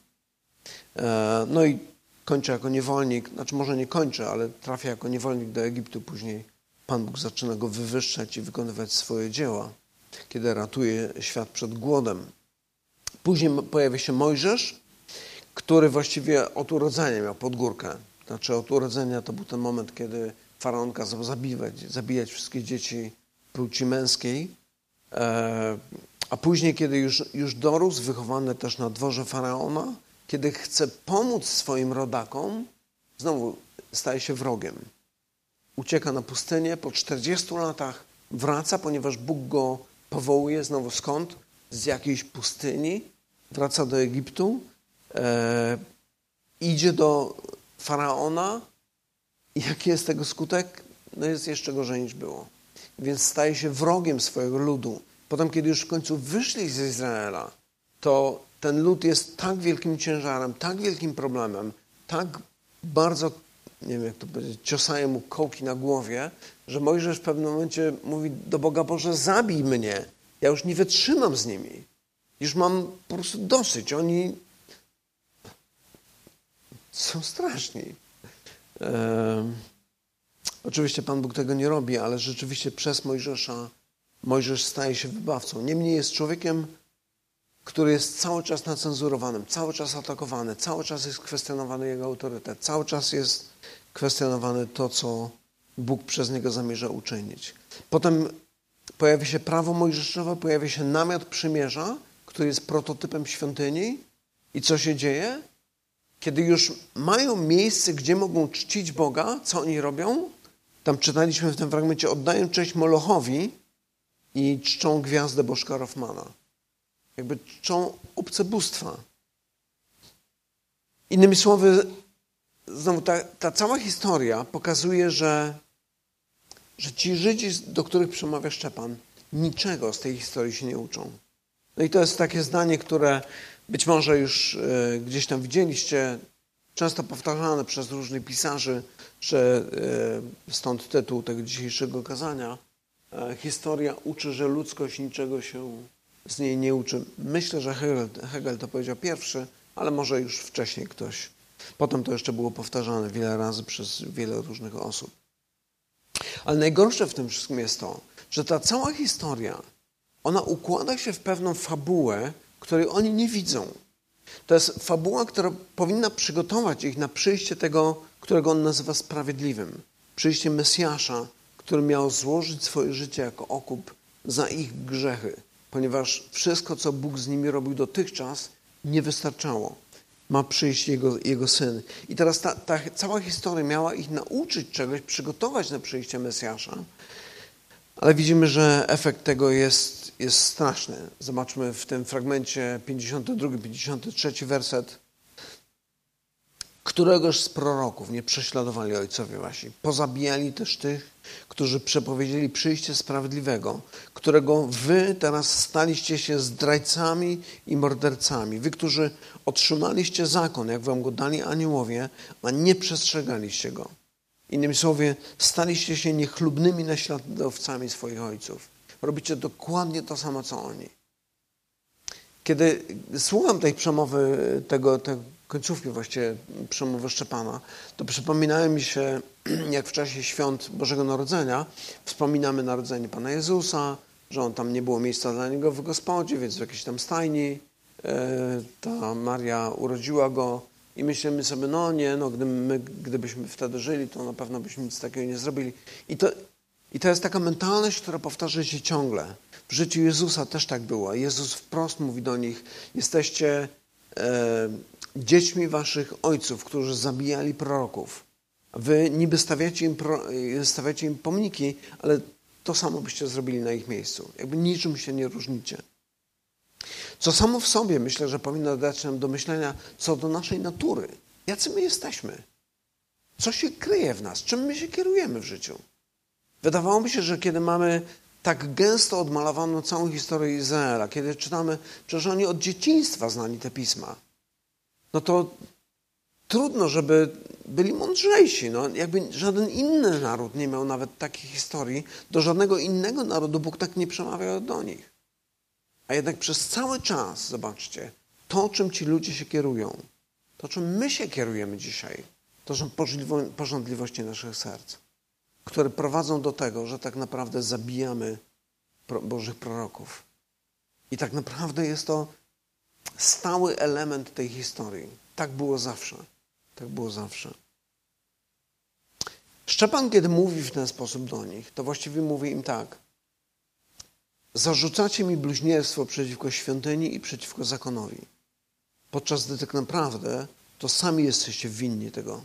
Speaker 1: E, no i kończy jako niewolnik, znaczy może nie kończy, ale trafia jako niewolnik do Egiptu, później Pan Bóg zaczyna go wywyższać i wykonywać swoje dzieła, kiedy ratuje świat przed głodem. Później pojawia się Mojżesz, który właściwie od urodzenia miał podgórkę. Znaczy od urodzenia to był ten moment, kiedy faraon kazał zabijać, zabijać wszystkie dzieci płci męskiej. E, a później, kiedy już, już dorósł, wychowany też na dworze faraona, kiedy chce pomóc swoim rodakom, znowu staje się wrogiem. Ucieka na pustynię, po 40 latach wraca, ponieważ Bóg go powołuje znowu skąd? Z jakiejś pustyni. Wraca do Egiptu, e, idzie do faraona. I jaki jest tego skutek? No jest jeszcze gorzej niż było. Więc staje się wrogiem swojego ludu. Potem, kiedy już w końcu wyszli z Izraela, to ten lud jest tak wielkim ciężarem, tak wielkim problemem, tak bardzo, nie wiem jak to powiedzieć, ciosają mu kołki na głowie, że Mojżesz w pewnym momencie mówi do Boga, Boże, zabij mnie, ja już nie wytrzymam z nimi. Już mam po prostu dosyć. Oni są straszni. Oczywiście Pan Bóg tego nie robi, ale rzeczywiście przez Mojżesza Mojżesz staje się wybawcą. Niemniej jest człowiekiem, który jest cały czas nacenzurowanym, cały czas atakowany, cały czas jest kwestionowany jego autorytet, cały czas jest kwestionowany to, co Bóg przez niego zamierza uczynić. Potem pojawia się prawo mojżeszowe, pojawia się namiot przymierza, który jest prototypem świątyni. I co się dzieje? Kiedy już mają miejsce, gdzie mogą czcić Boga, co oni robią? Tam czytaliśmy w tym fragmencie, oddają cześć Molochowi i czczą gwiazdę Bożka Rofmana jakby czczą obce bóstwa. Innymi słowy, znowu ta, ta cała historia pokazuje, że, że ci Żydzi, do których przemawia Szczepan, niczego z tej historii się nie uczą. No i to jest takie zdanie, które być może już e, gdzieś tam widzieliście, często powtarzane przez różnych pisarzy, że e, stąd tytuł tego dzisiejszego kazania. E, historia uczy, że ludzkość niczego się z niej nie uczy. Myślę, że Hegel, Hegel to powiedział pierwszy, ale może już wcześniej ktoś. Potem to jeszcze było powtarzane wiele razy przez wiele różnych osób. Ale najgorsze w tym wszystkim jest to, że ta cała historia, ona układa się w pewną fabułę, której oni nie widzą. To jest fabuła, która powinna przygotować ich na przyjście tego, którego on nazywa sprawiedliwym. Przyjście Mesjasza, który miał złożyć swoje życie jako okup za ich grzechy, ponieważ wszystko, co Bóg z nimi robił dotychczas, nie wystarczało. Ma przyjść Jego, jego Syn. I teraz ta, ta cała historia miała ich nauczyć czegoś, przygotować na przyjście Mesjasza, ale widzimy, że efekt tego jest, jest straszny. Zobaczmy w tym fragmencie 52, 53 werset. Któregoż z proroków nie prześladowali ojcowie wasi? Pozabijali też tych, którzy przepowiedzieli przyjście sprawiedliwego, którego wy teraz staliście się zdrajcami i mordercami. Wy, którzy otrzymaliście zakon, jak wam go dali aniołowie, a nie przestrzegaliście go. Innymi słowy, staliście się niechlubnymi naśladowcami swoich ojców. Robicie dokładnie to samo, co oni. Kiedy słucham tej przemowy, tego, tego końcówki właściwie przemowy Szczepana, to przypominają mi się, [CLEARS THROAT] jak w czasie świąt Bożego Narodzenia wspominamy narodzenie Pana Jezusa, że on tam nie było miejsca dla niego w gospodzie, więc w jakiejś tam stajni e, ta Maria urodziła go i myślimy sobie, no nie, no my, gdybyśmy wtedy żyli, to na pewno byśmy nic takiego nie zrobili. I to, I to jest taka mentalność, która powtarza się ciągle. W życiu Jezusa też tak było. Jezus wprost mówi do nich, jesteście e, dziećmi waszych ojców, którzy zabijali proroków. Wy niby stawiacie im, stawiacie im pomniki, ale to samo byście zrobili na ich miejscu. Jakby niczym się nie różnicie. Co samo w sobie myślę, że powinno dać nam do myślenia co do naszej natury. Jacy my jesteśmy? Co się kryje w nas? Czym my się kierujemy w życiu? Wydawało mi się, że kiedy mamy tak gęsto odmalowaną całą historię Izraela, kiedy czytamy, przecież oni od dzieciństwa znali te pisma, no to trudno, żeby byli mądrzejsi. No, jakby żaden inny naród nie miał nawet takiej historii, do żadnego innego narodu Bóg tak nie przemawiał do nich. A jednak przez cały czas, zobaczcie, to, czym ci ludzie się kierują, to, czym my się kierujemy dzisiaj, to są porządliwości naszych serc, które prowadzą do tego, że tak naprawdę zabijamy Bożych proroków. I tak naprawdę jest to stały element tej historii. Tak było zawsze. Tak było zawsze. Szczepan, kiedy mówi w ten sposób do nich, to właściwie mówi im tak. Zarzucacie mi bluźnierstwo przeciwko świątyni i przeciwko zakonowi. Podczas gdy tak naprawdę to sami jesteście winni tego,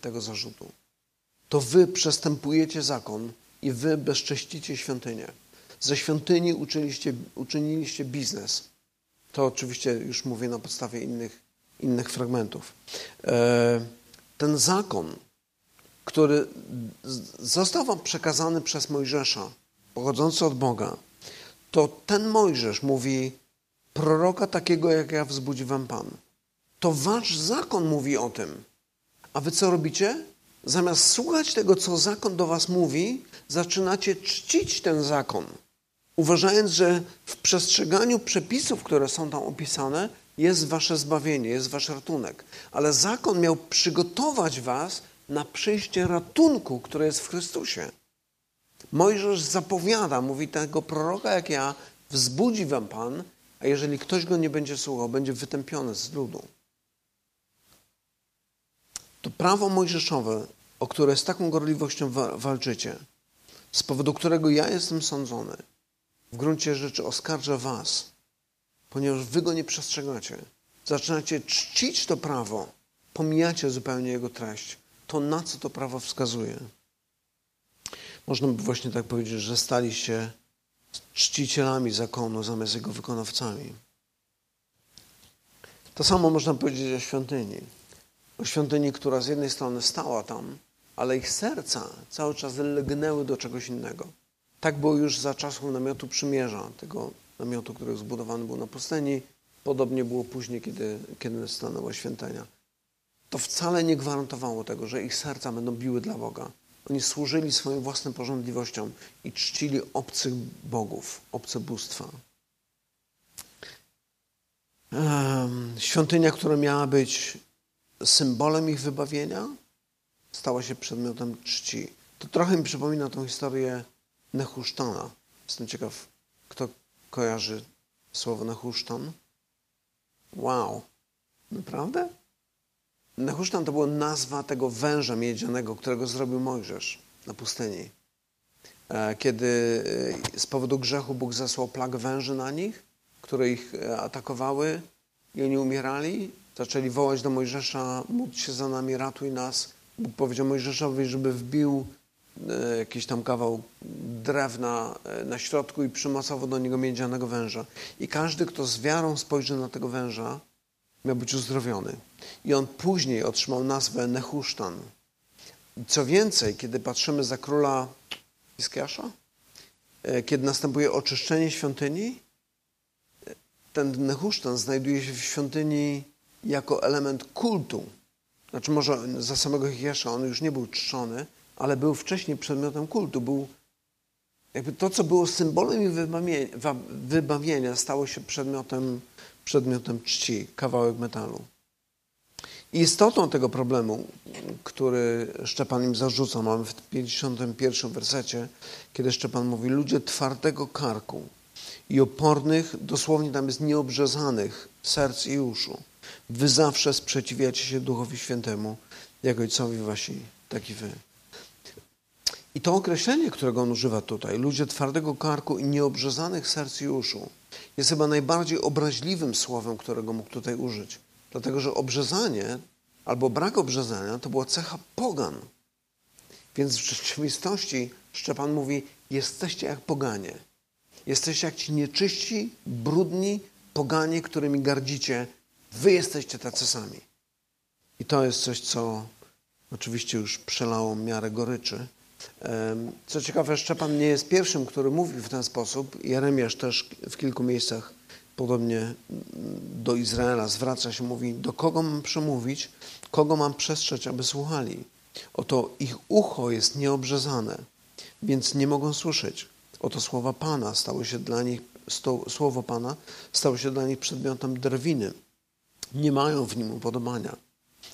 Speaker 1: tego zarzutu. To wy przestępujecie zakon i wy bezcześcicie świątynię. Ze świątyni uczyniliście, uczyniliście biznes. To oczywiście już mówię na podstawie innych, innych fragmentów. E, ten zakon, który został wam przekazany przez Mojżesza, pochodzący od Boga, to ten Mojżesz mówi, proroka takiego jak ja wzbudzi wam Pan. To wasz zakon mówi o tym. A wy co robicie? Zamiast słuchać tego, co zakon do was mówi, zaczynacie czcić ten zakon uważając, że w przestrzeganiu przepisów, które są tam opisane, jest wasze zbawienie, jest wasz ratunek. Ale zakon miał przygotować was na przyjście ratunku, które jest w Chrystusie. Mojżesz zapowiada, mówi tego proroka jak ja, wzbudzi wam Pan, a jeżeli ktoś go nie będzie słuchał, będzie wytępiony z ludu. To prawo mojżeszowe, o które z taką gorliwością walczycie, z powodu którego ja jestem sądzony, w gruncie rzeczy oskarża was, ponieważ wy go nie przestrzegacie. Zaczynacie czcić to prawo, pomijacie zupełnie jego treść. To na co to prawo wskazuje? Można by właśnie tak powiedzieć, że stali się czcicielami zakonu zamiast jego wykonawcami. To samo można powiedzieć o świątyni. O świątyni, która z jednej strony stała tam, ale ich serca cały czas lgnęły do czegoś innego. Tak było już za czasów namiotu przymierza, tego namiotu, który zbudowany był na pustyni. Podobnie było później, kiedy, kiedy stanęła świątynia. To wcale nie gwarantowało tego, że ich serca będą biły dla Boga. Oni służyli swoim własnym porządliwościom i czcili obcych bogów, obce bóstwa. Świątynia, która miała być symbolem ich wybawienia, stała się przedmiotem czci. To trochę mi przypomina tą historię Nehusztana. Jestem ciekaw, kto kojarzy słowo Nehusztan? Wow, naprawdę? Nehusztan to była nazwa tego węża miedzianego, którego zrobił Mojżesz na pustyni. E, kiedy e, z powodu grzechu Bóg zesłał plag węży na nich, które ich e, atakowały i oni umierali, zaczęli wołać do Mojżesza, módl się za nami, ratuj nas. Bóg powiedział Mojżeszowi, żeby wbił E, jakiś tam kawał drewna e, na środku i przymocował do niego miedzianego węża. I każdy, kto z wiarą spojrzy na tego węża, miał być uzdrowiony. I on później otrzymał nazwę Nehusztan. Co więcej, kiedy patrzymy za króla Iskiasza, e, kiedy następuje oczyszczenie świątyni, ten Nehusztan znajduje się w świątyni jako element kultu. Znaczy może za samego Hiesza on już nie był czczony, ale był wcześniej przedmiotem kultu. Był jakby to, co było symbolem i wybawienia, stało się przedmiotem, przedmiotem czci, kawałek metalu. I istotą tego problemu, który Szczepan im zarzuca, mamy w 51 wersecie, kiedy Szczepan mówi, ludzie twardego karku i opornych, dosłownie tam jest nieobrzezanych serc i uszu. Wy zawsze sprzeciwiacie się Duchowi Świętemu, jak Ojcowi wasi, tak i wy. I to określenie, którego on używa tutaj, ludzie twardego karku i nieobrzezanych serc i uszu, jest chyba najbardziej obraźliwym słowem, którego mógł tutaj użyć. Dlatego, że obrzezanie albo brak obrzezania to była cecha pogan. Więc w rzeczywistości Szczepan mówi, jesteście jak poganie. Jesteście jak ci nieczyści, brudni poganie, którymi gardzicie. Wy jesteście tacy sami. I to jest coś, co oczywiście już przelało miarę goryczy. Co ciekawe, Szczepan nie jest pierwszym, który mówił w ten sposób. Jeremiasz też w kilku miejscach podobnie do Izraela zwraca się, mówi, do kogo mam przemówić, kogo mam przestrzec, aby słuchali. Oto ich ucho jest nieobrzezane, więc nie mogą słyszeć. Oto słowa Pana stały się dla nich, słowo Pana stało się dla nich przedmiotem drwiny. Nie mają w nim upodobania.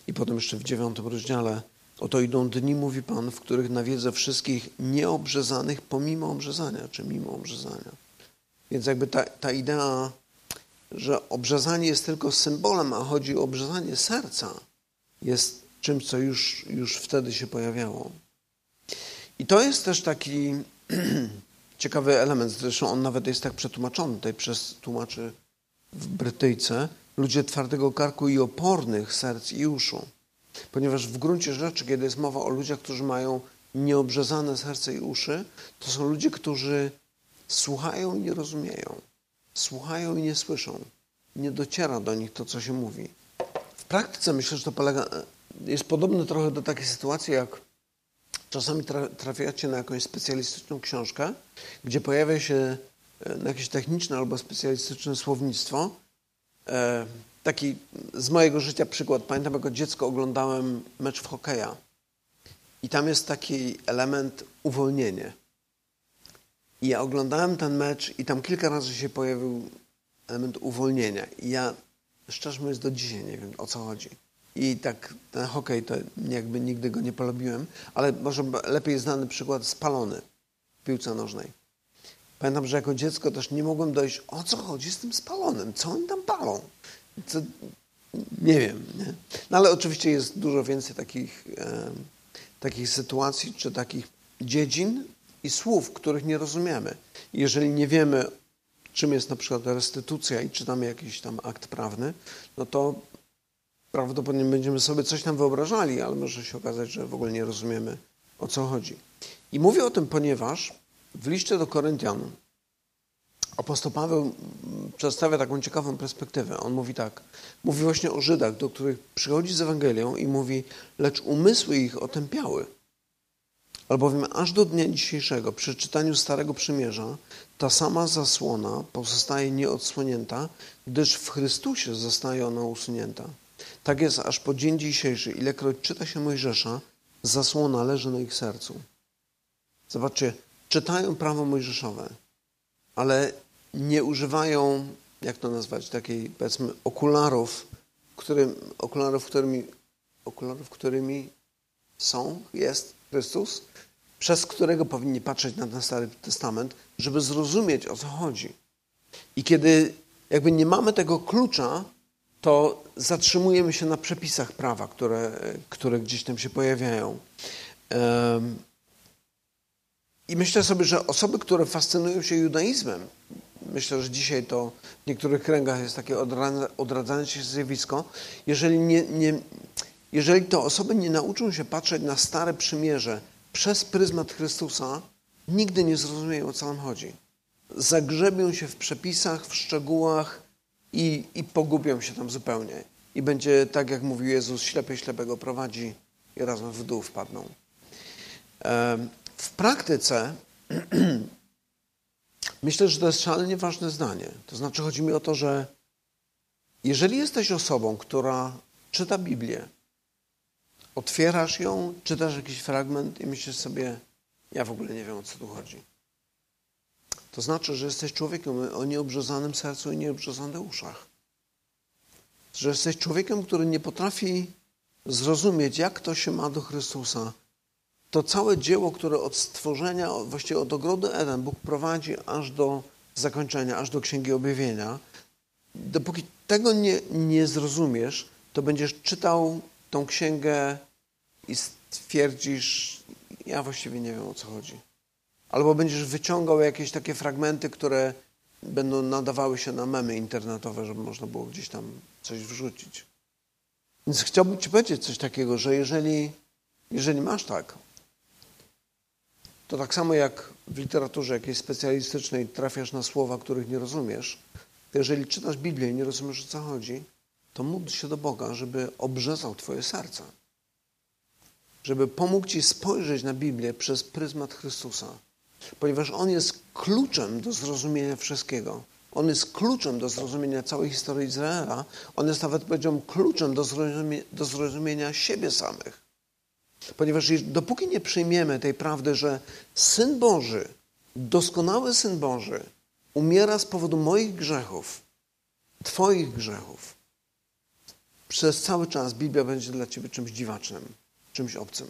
Speaker 1: I potem jeszcze w dziewiątym rozdziale Oto idą dni, mówi Pan, w których nawiedzę wszystkich nieobrzezanych pomimo obrzezania, czy mimo obrzezania. Więc jakby ta, ta idea, że obrzezanie jest tylko symbolem, a chodzi o obrzezanie serca, jest czymś, co już, już wtedy się pojawiało. I to jest też taki [CLEARS THROAT] ciekawy element, zresztą on nawet jest tak przetłumaczony tutaj przez tłumaczy w Brytyjce, ludzie twardego karku i opornych serc i uszu. Ponieważ w gruncie rzeczy, kiedy jest mowa o ludziach, którzy mają nieobrzezane serce i uszy, to są ludzie, którzy słuchają i nie rozumieją. Słuchają i nie słyszą. Nie dociera do nich to, co się mówi. W praktyce myślę, że to polega, jest podobne trochę do takiej sytuacji, jak czasami trafiacie na jakąś specjalistyczną książkę, gdzie pojawia się e, jakieś techniczne albo specjalistyczne słownictwo, taki z mojego życia przykład. Pamiętam, jako dziecko oglądałem mecz w hokeja i tam jest taki element uwolnienie. I ja oglądałem ten mecz i tam kilka razy się pojawił element uwolnienia. I ja, szczerze mówiąc, do dzisiaj nie wiem, o co chodzi. I tak ten hokej, to jakby nigdy go nie polubiłem, ale może lepiej znany przykład spalony w piłce nożnej. Pamiętam, że jako dziecko też nie mogłem dojść, o co chodzi z tym spalonym, co oni tam palą. Co, nie wiem. Nie? No ale oczywiście jest dużo więcej takich, e, takich sytuacji czy takich dziedzin i słów, których nie rozumiemy. Jeżeli nie wiemy, czym jest na przykład restytucja i czytamy jakiś tam akt prawny, no to prawdopodobnie będziemy sobie coś tam wyobrażali, ale może się okazać, że w ogóle nie rozumiemy, o co chodzi. I mówię o tym, ponieważ w liście do Koryntian apostoł Paweł przedstawia taką ciekawą perspektywę. On mówi tak, mówi właśnie o Żydach, do których przychodzi z Ewangelią i mówi, lecz umysły ich otępiały. Albowiem aż do dnia dzisiejszego, przy czytaniu Starego Przymierza, ta sama zasłona pozostaje nieodsłonięta, gdyż w Chrystusie zostaje ona usunięta. Tak jest aż po dzień dzisiejszy, ilekroć czyta się Mojżesza, zasłona leży na ich sercu. Zobaczcie, czytają prawo mojżeszowe, ale nie używają, jak to nazwać, takiej powiedzmy okularów, którym, okularów, którymi, okularów, którymi są, jest Chrystus, przez którego powinni patrzeć na ten Stary Testament, żeby zrozumieć, o co chodzi. I kiedy jakby nie mamy tego klucza, to zatrzymujemy się na przepisach prawa, które, które gdzieś tam się pojawiają. I myślę sobie, że osoby, które fascynują się judaizmem, myślę, że dzisiaj to w niektórych kręgach jest takie odradzanie się zjawisko, jeżeli, nie, nie, jeżeli te osoby nie nauczą się patrzeć na Stare Przymierze przez pryzmat Chrystusa, nigdy nie zrozumieją, o co nam chodzi. Zagrzebią się w przepisach, w szczegółach i, i pogubią się tam zupełnie. i będzie tak, jak mówił Jezus, ślepy ślepego prowadzi i razem w dół wpadną. W praktyce [CLEARS THROAT] myślę, że to jest szalenie ważne zdanie. To znaczy chodzi mi o to, że jeżeli jesteś osobą, która czyta Biblię, otwierasz ją, czytasz jakiś fragment i myślisz sobie, ja w ogóle nie wiem o co tu chodzi. To znaczy, że jesteś człowiekiem o nieobrzezanym sercu i nieobrzezanych uszach. Że jesteś człowiekiem, który nie potrafi zrozumieć, jak to się ma do Chrystusa. To całe dzieło, które od stworzenia, właściwie od ogrodu Eden, Bóg prowadzi aż do zakończenia, aż do Księgi Objawienia. Dopóki tego nie, nie zrozumiesz, to będziesz czytał tą księgę i stwierdzisz, ja właściwie nie wiem o co chodzi. Albo będziesz wyciągał jakieś takie fragmenty, które będą nadawały się na memy internetowe, żeby można było gdzieś tam coś wrzucić. Więc chciałbym Ci powiedzieć coś takiego, że jeżeli, jeżeli masz tak, to tak samo jak w literaturze jakiejś specjalistycznej trafiasz na słowa, których nie rozumiesz, to jeżeli czytasz Biblię i nie rozumiesz o co chodzi, to módl się do Boga, żeby obrzezał Twoje serce. Żeby pomógł Ci spojrzeć na Biblię przez pryzmat Chrystusa. Ponieważ On jest kluczem do zrozumienia wszystkiego. On jest kluczem do zrozumienia całej historii Izraela. On jest nawet, powiedziałbym, kluczem do zrozumienia, do zrozumienia siebie samych. Ponieważ dopóki nie przyjmiemy tej prawdy, że Syn Boży, doskonały Syn Boży, umiera z powodu moich grzechów, Twoich grzechów, przez cały czas Biblia będzie dla ciebie czymś dziwacznym, czymś obcym.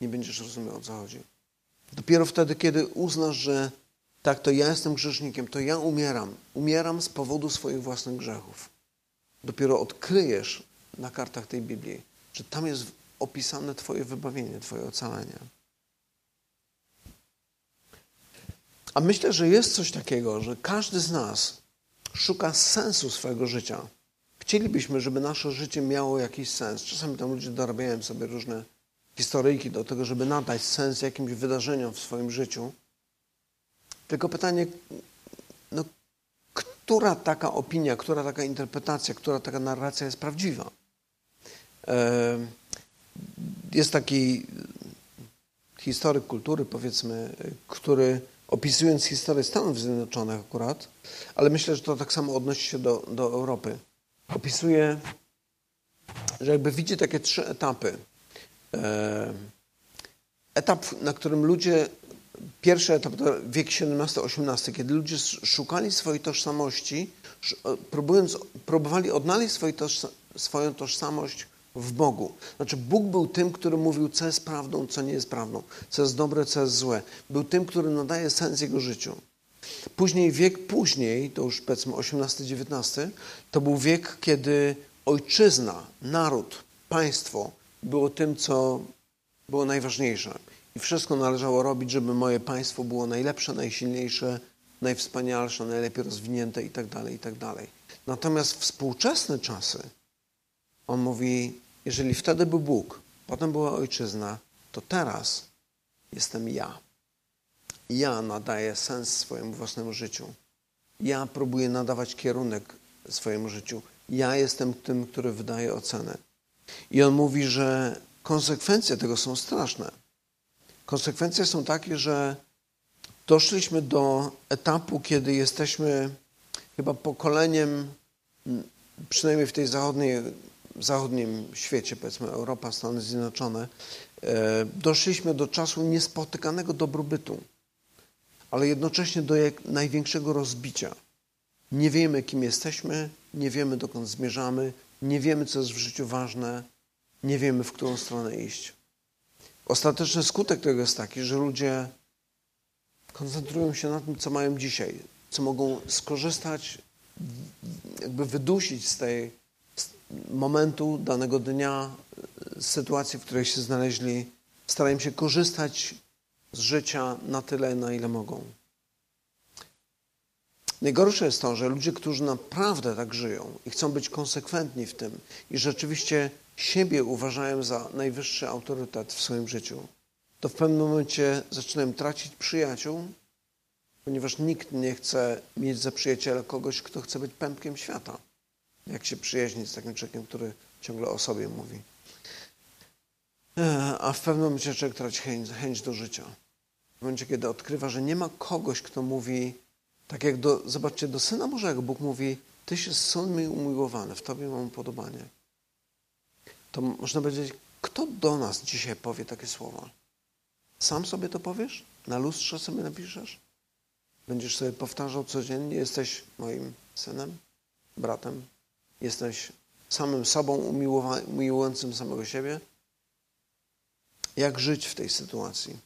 Speaker 1: Nie będziesz rozumiał, o co chodzi. Dopiero wtedy, kiedy uznasz, że tak, to ja jestem grzesznikiem, to ja umieram. Umieram z powodu swoich własnych grzechów. Dopiero odkryjesz na kartach tej Biblii, że tam jest opisane Twoje wybawienie, Twoje ocalenie. A myślę, że jest coś takiego, że każdy z nas szuka sensu swojego życia. Chcielibyśmy, żeby nasze życie miało jakiś sens. Czasami tam ludzie dorabiają sobie różne historyjki do tego, żeby nadać sens jakimś wydarzeniom w swoim życiu. Tylko pytanie, no, która taka opinia, która taka interpretacja, która taka narracja jest prawdziwa? Jest taki historyk kultury, powiedzmy, który opisując historię Stanów Zjednoczonych akurat, ale myślę, że to tak samo odnosi się do, do Europy opisuje, że jakby widzi takie trzy etapy. E, etap, na którym ludzie, pierwszy etap to wiek XVII-XVIII, kiedy ludzie szukali swojej tożsamości, próbując, próbowali odnaleźć swoją, swoją tożsamość w Bogu. Znaczy Bóg był tym, który mówił, co jest prawdą, co nie jest prawdą, co jest dobre, co jest złe. Był tym, który nadaje sens jego życiu. Później wiek później, to już powiedzmy XVIII-XIX, to był wiek, kiedy ojczyzna, naród, państwo było tym, co było najważniejsze. I wszystko należało robić, żeby moje państwo było najlepsze, najsilniejsze, najwspanialsze, najlepiej rozwinięte itd., tak itd. Tak Natomiast współczesne czasy, on mówi, jeżeli wtedy był Bóg, potem była ojczyzna, to teraz jestem ja. Ja nadaję sens swojemu własnemu życiu. Ja próbuję nadawać kierunek swojemu życiu. Ja jestem tym, który wydaje ocenę. I on mówi, że konsekwencje tego są straszne. Konsekwencje są takie, że doszliśmy do etapu, kiedy jesteśmy chyba pokoleniem, przynajmniej w tej zachodniej, zachodnim świecie, powiedzmy Europa, Stany Zjednoczone, e, doszliśmy do czasu niespotykanego dobrobytu ale jednocześnie do największego rozbicia. Nie wiemy, kim jesteśmy, nie wiemy, dokąd zmierzamy, nie wiemy, co jest w życiu ważne, nie wiemy, w którą stronę iść. Ostateczny skutek tego jest taki, że ludzie koncentrują się na tym, co mają dzisiaj, co mogą skorzystać, jakby wydusić z tej momentu, danego dnia, z sytuacji, w której się znaleźli. Starają się korzystać z życia na tyle, na ile mogą. Najgorsze jest to, że ludzie, którzy naprawdę tak żyją i chcą być konsekwentni w tym i rzeczywiście siebie uważają za najwyższy autorytet w swoim życiu, to w pewnym momencie zaczynają tracić przyjaciół, ponieważ nikt nie chce mieć za przyjaciela kogoś, kto chce być pępkiem świata. Jak się przyjaźnić z takim człowiekiem, który ciągle o sobie mówi. E, a w pewnym momencie człowiek traci chęć, chęć do życia. W momencie, kiedy odkrywa, że nie ma kogoś, kto mówi, tak jak do, zobaczcie, do Syna Bożego Bóg mówi, Tyś jest Syn mi umiłowany, w Tobie mam podobanie. To można powiedzieć, kto do nas dzisiaj powie takie słowa? Sam sobie to powiesz? Na lustrze sobie napiszesz? Będziesz sobie powtarzał codziennie, jesteś moim synem, bratem, jesteś samym sobą umiłującym samego siebie? Jak żyć w tej sytuacji?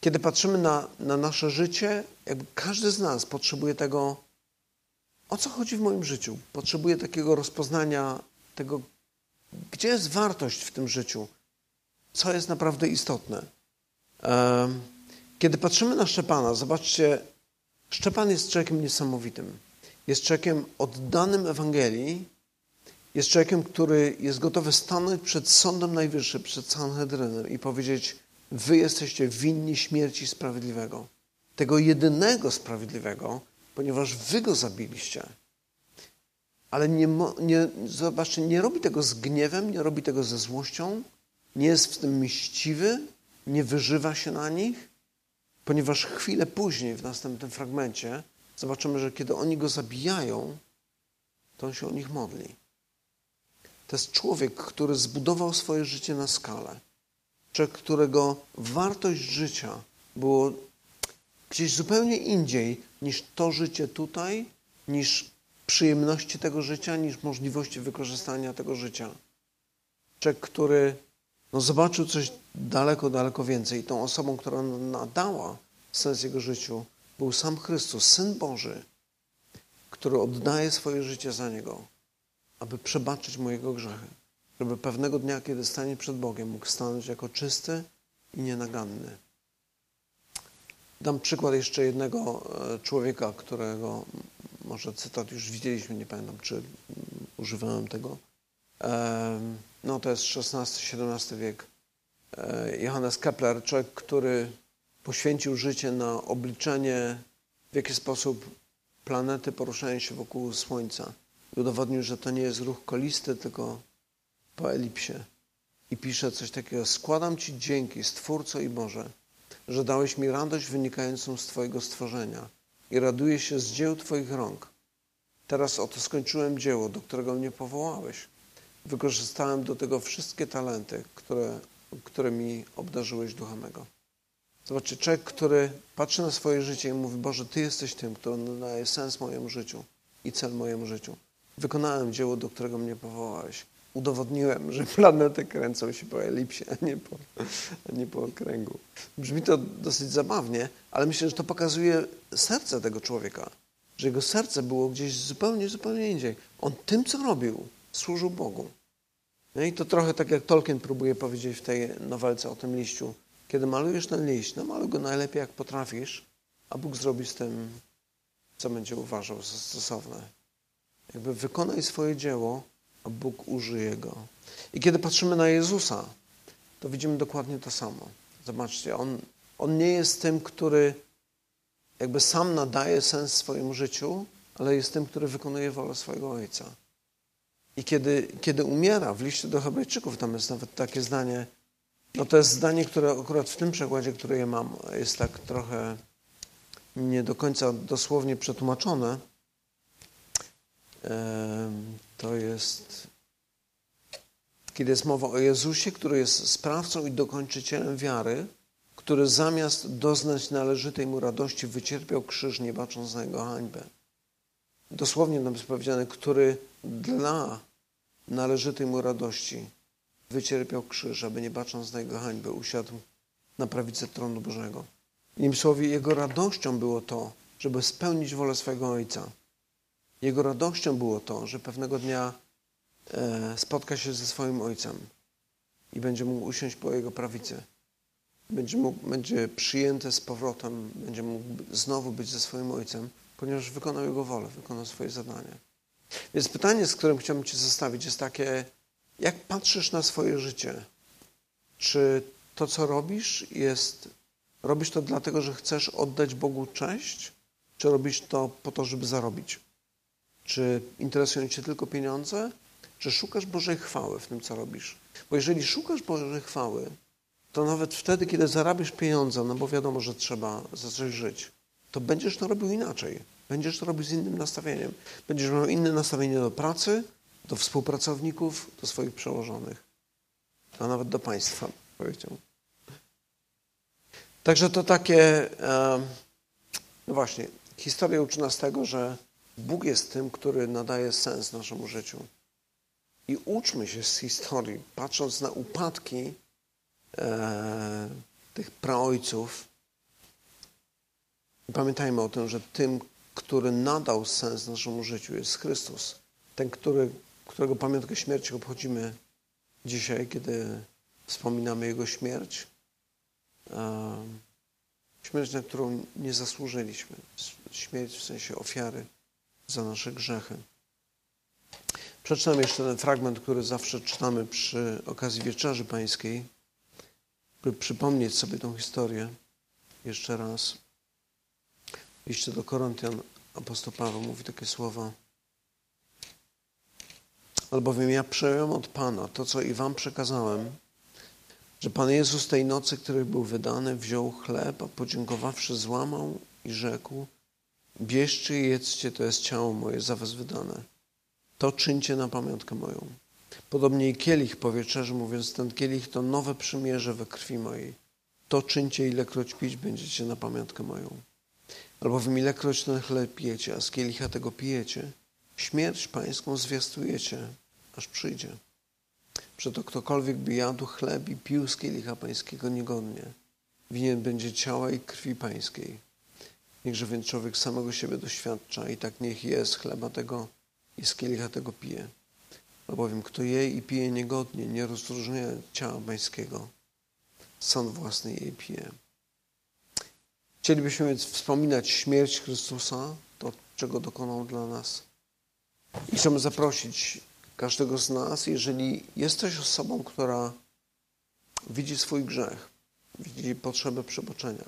Speaker 1: Kiedy patrzymy na, na nasze życie, jakby każdy z nas potrzebuje tego, o co chodzi w moim życiu. Potrzebuje takiego rozpoznania tego, gdzie jest wartość w tym życiu, co jest naprawdę istotne. Kiedy patrzymy na Szczepana, zobaczcie, Szczepan jest człowiekiem niesamowitym. Jest człowiekiem oddanym Ewangelii, jest człowiekiem, który jest gotowy stanąć przed Sądem Najwyższym, przed Sanhedrynem i powiedzieć: Wy jesteście winni śmierci sprawiedliwego. Tego jedynego sprawiedliwego, ponieważ wy go zabiliście. Ale nie, nie, zobaczcie, nie robi tego z gniewem, nie robi tego ze złością, nie jest w tym mściwy, nie wyżywa się na nich, ponieważ chwilę później, w następnym fragmencie, zobaczymy, że kiedy oni go zabijają, to on się o nich modli. To jest człowiek, który zbudował swoje życie na skalę. Człowiek, którego wartość życia było gdzieś zupełnie indziej niż to życie tutaj, niż przyjemności tego życia, niż możliwości wykorzystania tego życia. Człowiek, który no, zobaczył coś daleko, daleko więcej. I tą osobą, która nadała sens jego życiu, był sam Chrystus, Syn Boży, który oddaje swoje życie za Niego, aby przebaczyć mojego grzechy. Żeby pewnego dnia, kiedy stanie przed Bogiem, mógł stanąć jako czysty i nienaganny. Dam przykład jeszcze jednego e, człowieka, którego może cytat już widzieliśmy, nie pamiętam, czy używałem tego. No to jest XVI-XVII wiek. E, Johannes Kepler, człowiek, który poświęcił życie na obliczenie, w jaki sposób planety poruszają się wokół Słońca. I udowodnił, że to nie jest ruch kolisty, tylko po elipsie. I pisze coś takiego: Składam Ci dzięki, Stwórco i Boże, że dałeś mi radość wynikającą z Twojego stworzenia i raduję się z dzieł Twoich rąk. Teraz oto skończyłem dzieło, do którego mnie powołałeś. Wykorzystałem do tego wszystkie talenty, które, którymi obdarzyłeś ducha mego. Zobaczcie, człowiek, który patrzy na swoje życie i mówi, Boże, Ty jesteś tym, który nadaje sens mojemu życiu i cel mojemu życiu. Wykonałem dzieło, do którego mnie powołałeś. Udowodniłem, że [LAUGHS] planety kręcą się po elipsie, a nie po, a nie po okręgu. Brzmi to dosyć zabawnie, ale myślę, że to pokazuje serce tego człowieka. Że jego serce było gdzieś zupełnie, zupełnie indziej. On tym, co robił, służył Bogu. No i to trochę tak jak Tolkien próbuje powiedzieć w tej nowelce o tym liściu. Kiedy malujesz ten liść, no maluj go najlepiej jak potrafisz, a Bóg zrobi z tym, co będzie uważał za stosowne. Jakby wykonaj swoje dzieło, a Bóg użyje go. I kiedy patrzymy na Jezusa, to widzimy dokładnie to samo. Zobaczcie, On, on nie jest tym, który jakby sam nadaje sens swojemu życiu, ale jest tym, który wykonuje wolę swojego Ojca. I kiedy, kiedy umiera, w liście do Hebrajczyków tam jest nawet takie zdanie, no to jest zdanie, które akurat w tym przekładzie, który ja mam, jest tak trochę nie do końca dosłownie przetłumaczone. To jest, kiedy jest mowa o Jezusie, który jest sprawcą i dokończycielem wiary, który zamiast doznać należytej mu radości wycierpiał krzyż, nie bacząc na jego hańbę. Dosłownie nam jest powiedziane, który dla należytej mu radości wycierpiał krzyż, aby nie bacząc na jego hańbę usiadł na prawicy tronu Bożego. Innymi słowy, jego radością było to, żeby spełnić wolę swojego Ojca. Jego radością było to, że pewnego dnia e, spotka się ze swoim Ojcem i będzie mógł usiąść po jego prawicy. Będzie, mógł, będzie przyjęty z powrotem, będzie mógł znowu być ze swoim Ojcem, ponieważ wykonał Jego wolę, wykonał swoje zadanie. Więc pytanie, z którym chciałbym Cię zostawić, jest takie, jak patrzysz na swoje życie? Czy to, co robisz, jest. Robisz to dlatego, że chcesz oddać Bogu cześć, czy robisz to po to, żeby zarobić? Czy interesują Cię tylko pieniądze? Czy szukasz Bożej chwały w tym, co robisz? Bo jeżeli szukasz Bożej chwały, to nawet wtedy, kiedy zarabiasz pieniądze, no bo wiadomo, że trzeba za coś żyć, to będziesz to robił inaczej. Będziesz to robił z innym nastawieniem. Będziesz miał inne nastawienie do pracy, do współpracowników, do swoich przełożonych, a nawet do państwa, powiedział. Także to takie, no właśnie, historia uczy nas tego, że Bóg jest tym, który nadaje sens naszemu życiu. I uczmy się z historii, patrząc na upadki e, tych praojców. Pamiętajmy o tym, że tym, który nadał sens naszemu życiu, jest Chrystus. Ten, który, którego pamiątkę śmierci obchodzimy dzisiaj, kiedy wspominamy Jego śmierć. Śmierć, na którą nie zasłużyliśmy. Śmierć w sensie ofiary za nasze grzechy. Przeczytam jeszcze ten fragment, który zawsze czytamy przy okazji Wieczerzy Pańskiej, by przypomnieć sobie tą historię jeszcze raz. Liście do Koryntian apostoł Paweł mówi takie słowa. Albowiem ja przejąłem od Pana to, co i wam przekazałem, że Pan Jezus tej nocy, której był wydany, wziął chleb, a podziękowawszy złamał i rzekł bierzcie i jedzcie, to jest ciało moje za was wydane. To czyńcie na pamiątkę moją. Podobnie i kielich po mówiąc, ten kielich to nowe przymierze we krwi mojej. To czyńcie, ilekroć pić będziecie na pamiątkę moją. Albowiem ilekroć ten chleb pijecie, a z kielicha tego pijecie, śmierć pańską zwiastujecie, aż przyjdzie. Przeto ktokolwiek by jadł chleb i pił z kielicha pańskiego niegodnie, winien będzie ciała i krwi pańskiej. Niechże więc człowiek samego siebie doświadcza i tak niech je z chleba tego i z kielicha tego pije. Albowiem kto je i pije niegodnie, nie rozróżnia ciała pańskiego, sąd własny jej pije. Chcielibyśmy więc wspominać śmierć Chrystusa, to czego dokonał dla nas. I chcemy zaprosić każdego z nas, jeżeli jesteś osobą, która widzi swój grzech, widzi potrzebę przebaczenia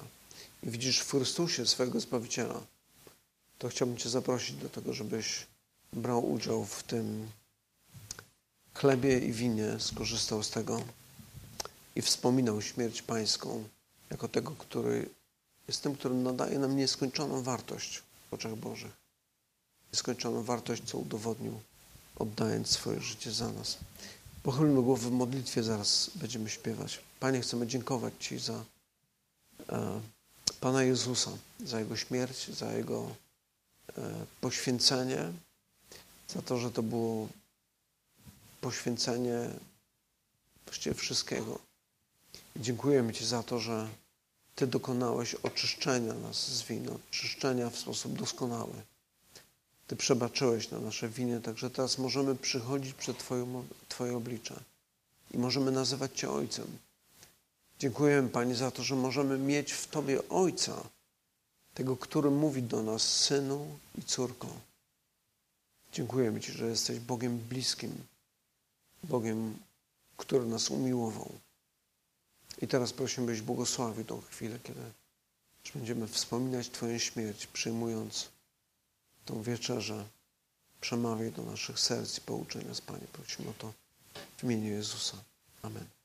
Speaker 1: i widzisz w Chrystusie swojego Zbawiciela, to chciałbym Cię zaprosić do tego, żebyś brał udział w tym chlebie i winie, skorzystał z tego i wspominał śmierć Pańską jako tego, który jest tym, który nadaje nam nieskończoną wartość w oczach Bożych. Nieskończoną wartość, co udowodnił, oddając swoje życie za nas. Pochylmy głowy w modlitwie, zaraz będziemy śpiewać. Panie, chcemy dziękować Ci za e, Pana Jezusa, za Jego śmierć, za Jego e, poświęcenie, za to, że to było poświęcenie właściwie wszystkiego. dziękujemy Ci za to, że Ty dokonałeś oczyszczenia nas z win, oczyszczenia w sposób doskonały. Ty przebaczyłeś na nasze winy, także teraz możemy przychodzić przed Twoją, Twoje oblicze i możemy nazywać Cię Ojcem. Dziękujemy Panie za to, że możemy mieć w Tobie Ojca, tego, który mówi do nas synu i córką. Dziękujemy Ci, że jesteś Bogiem bliskim, Bogiem, który nas umiłował. I teraz prosimy, byś błogosławił tą chwilę, kiedy będziemy wspominać Twoją śmierć, przyjmując tą wieczerzę. Przemawiaj do naszych serc i pouczaj nas, Panie. Prosimy o to w imieniu Jezusa. Amen.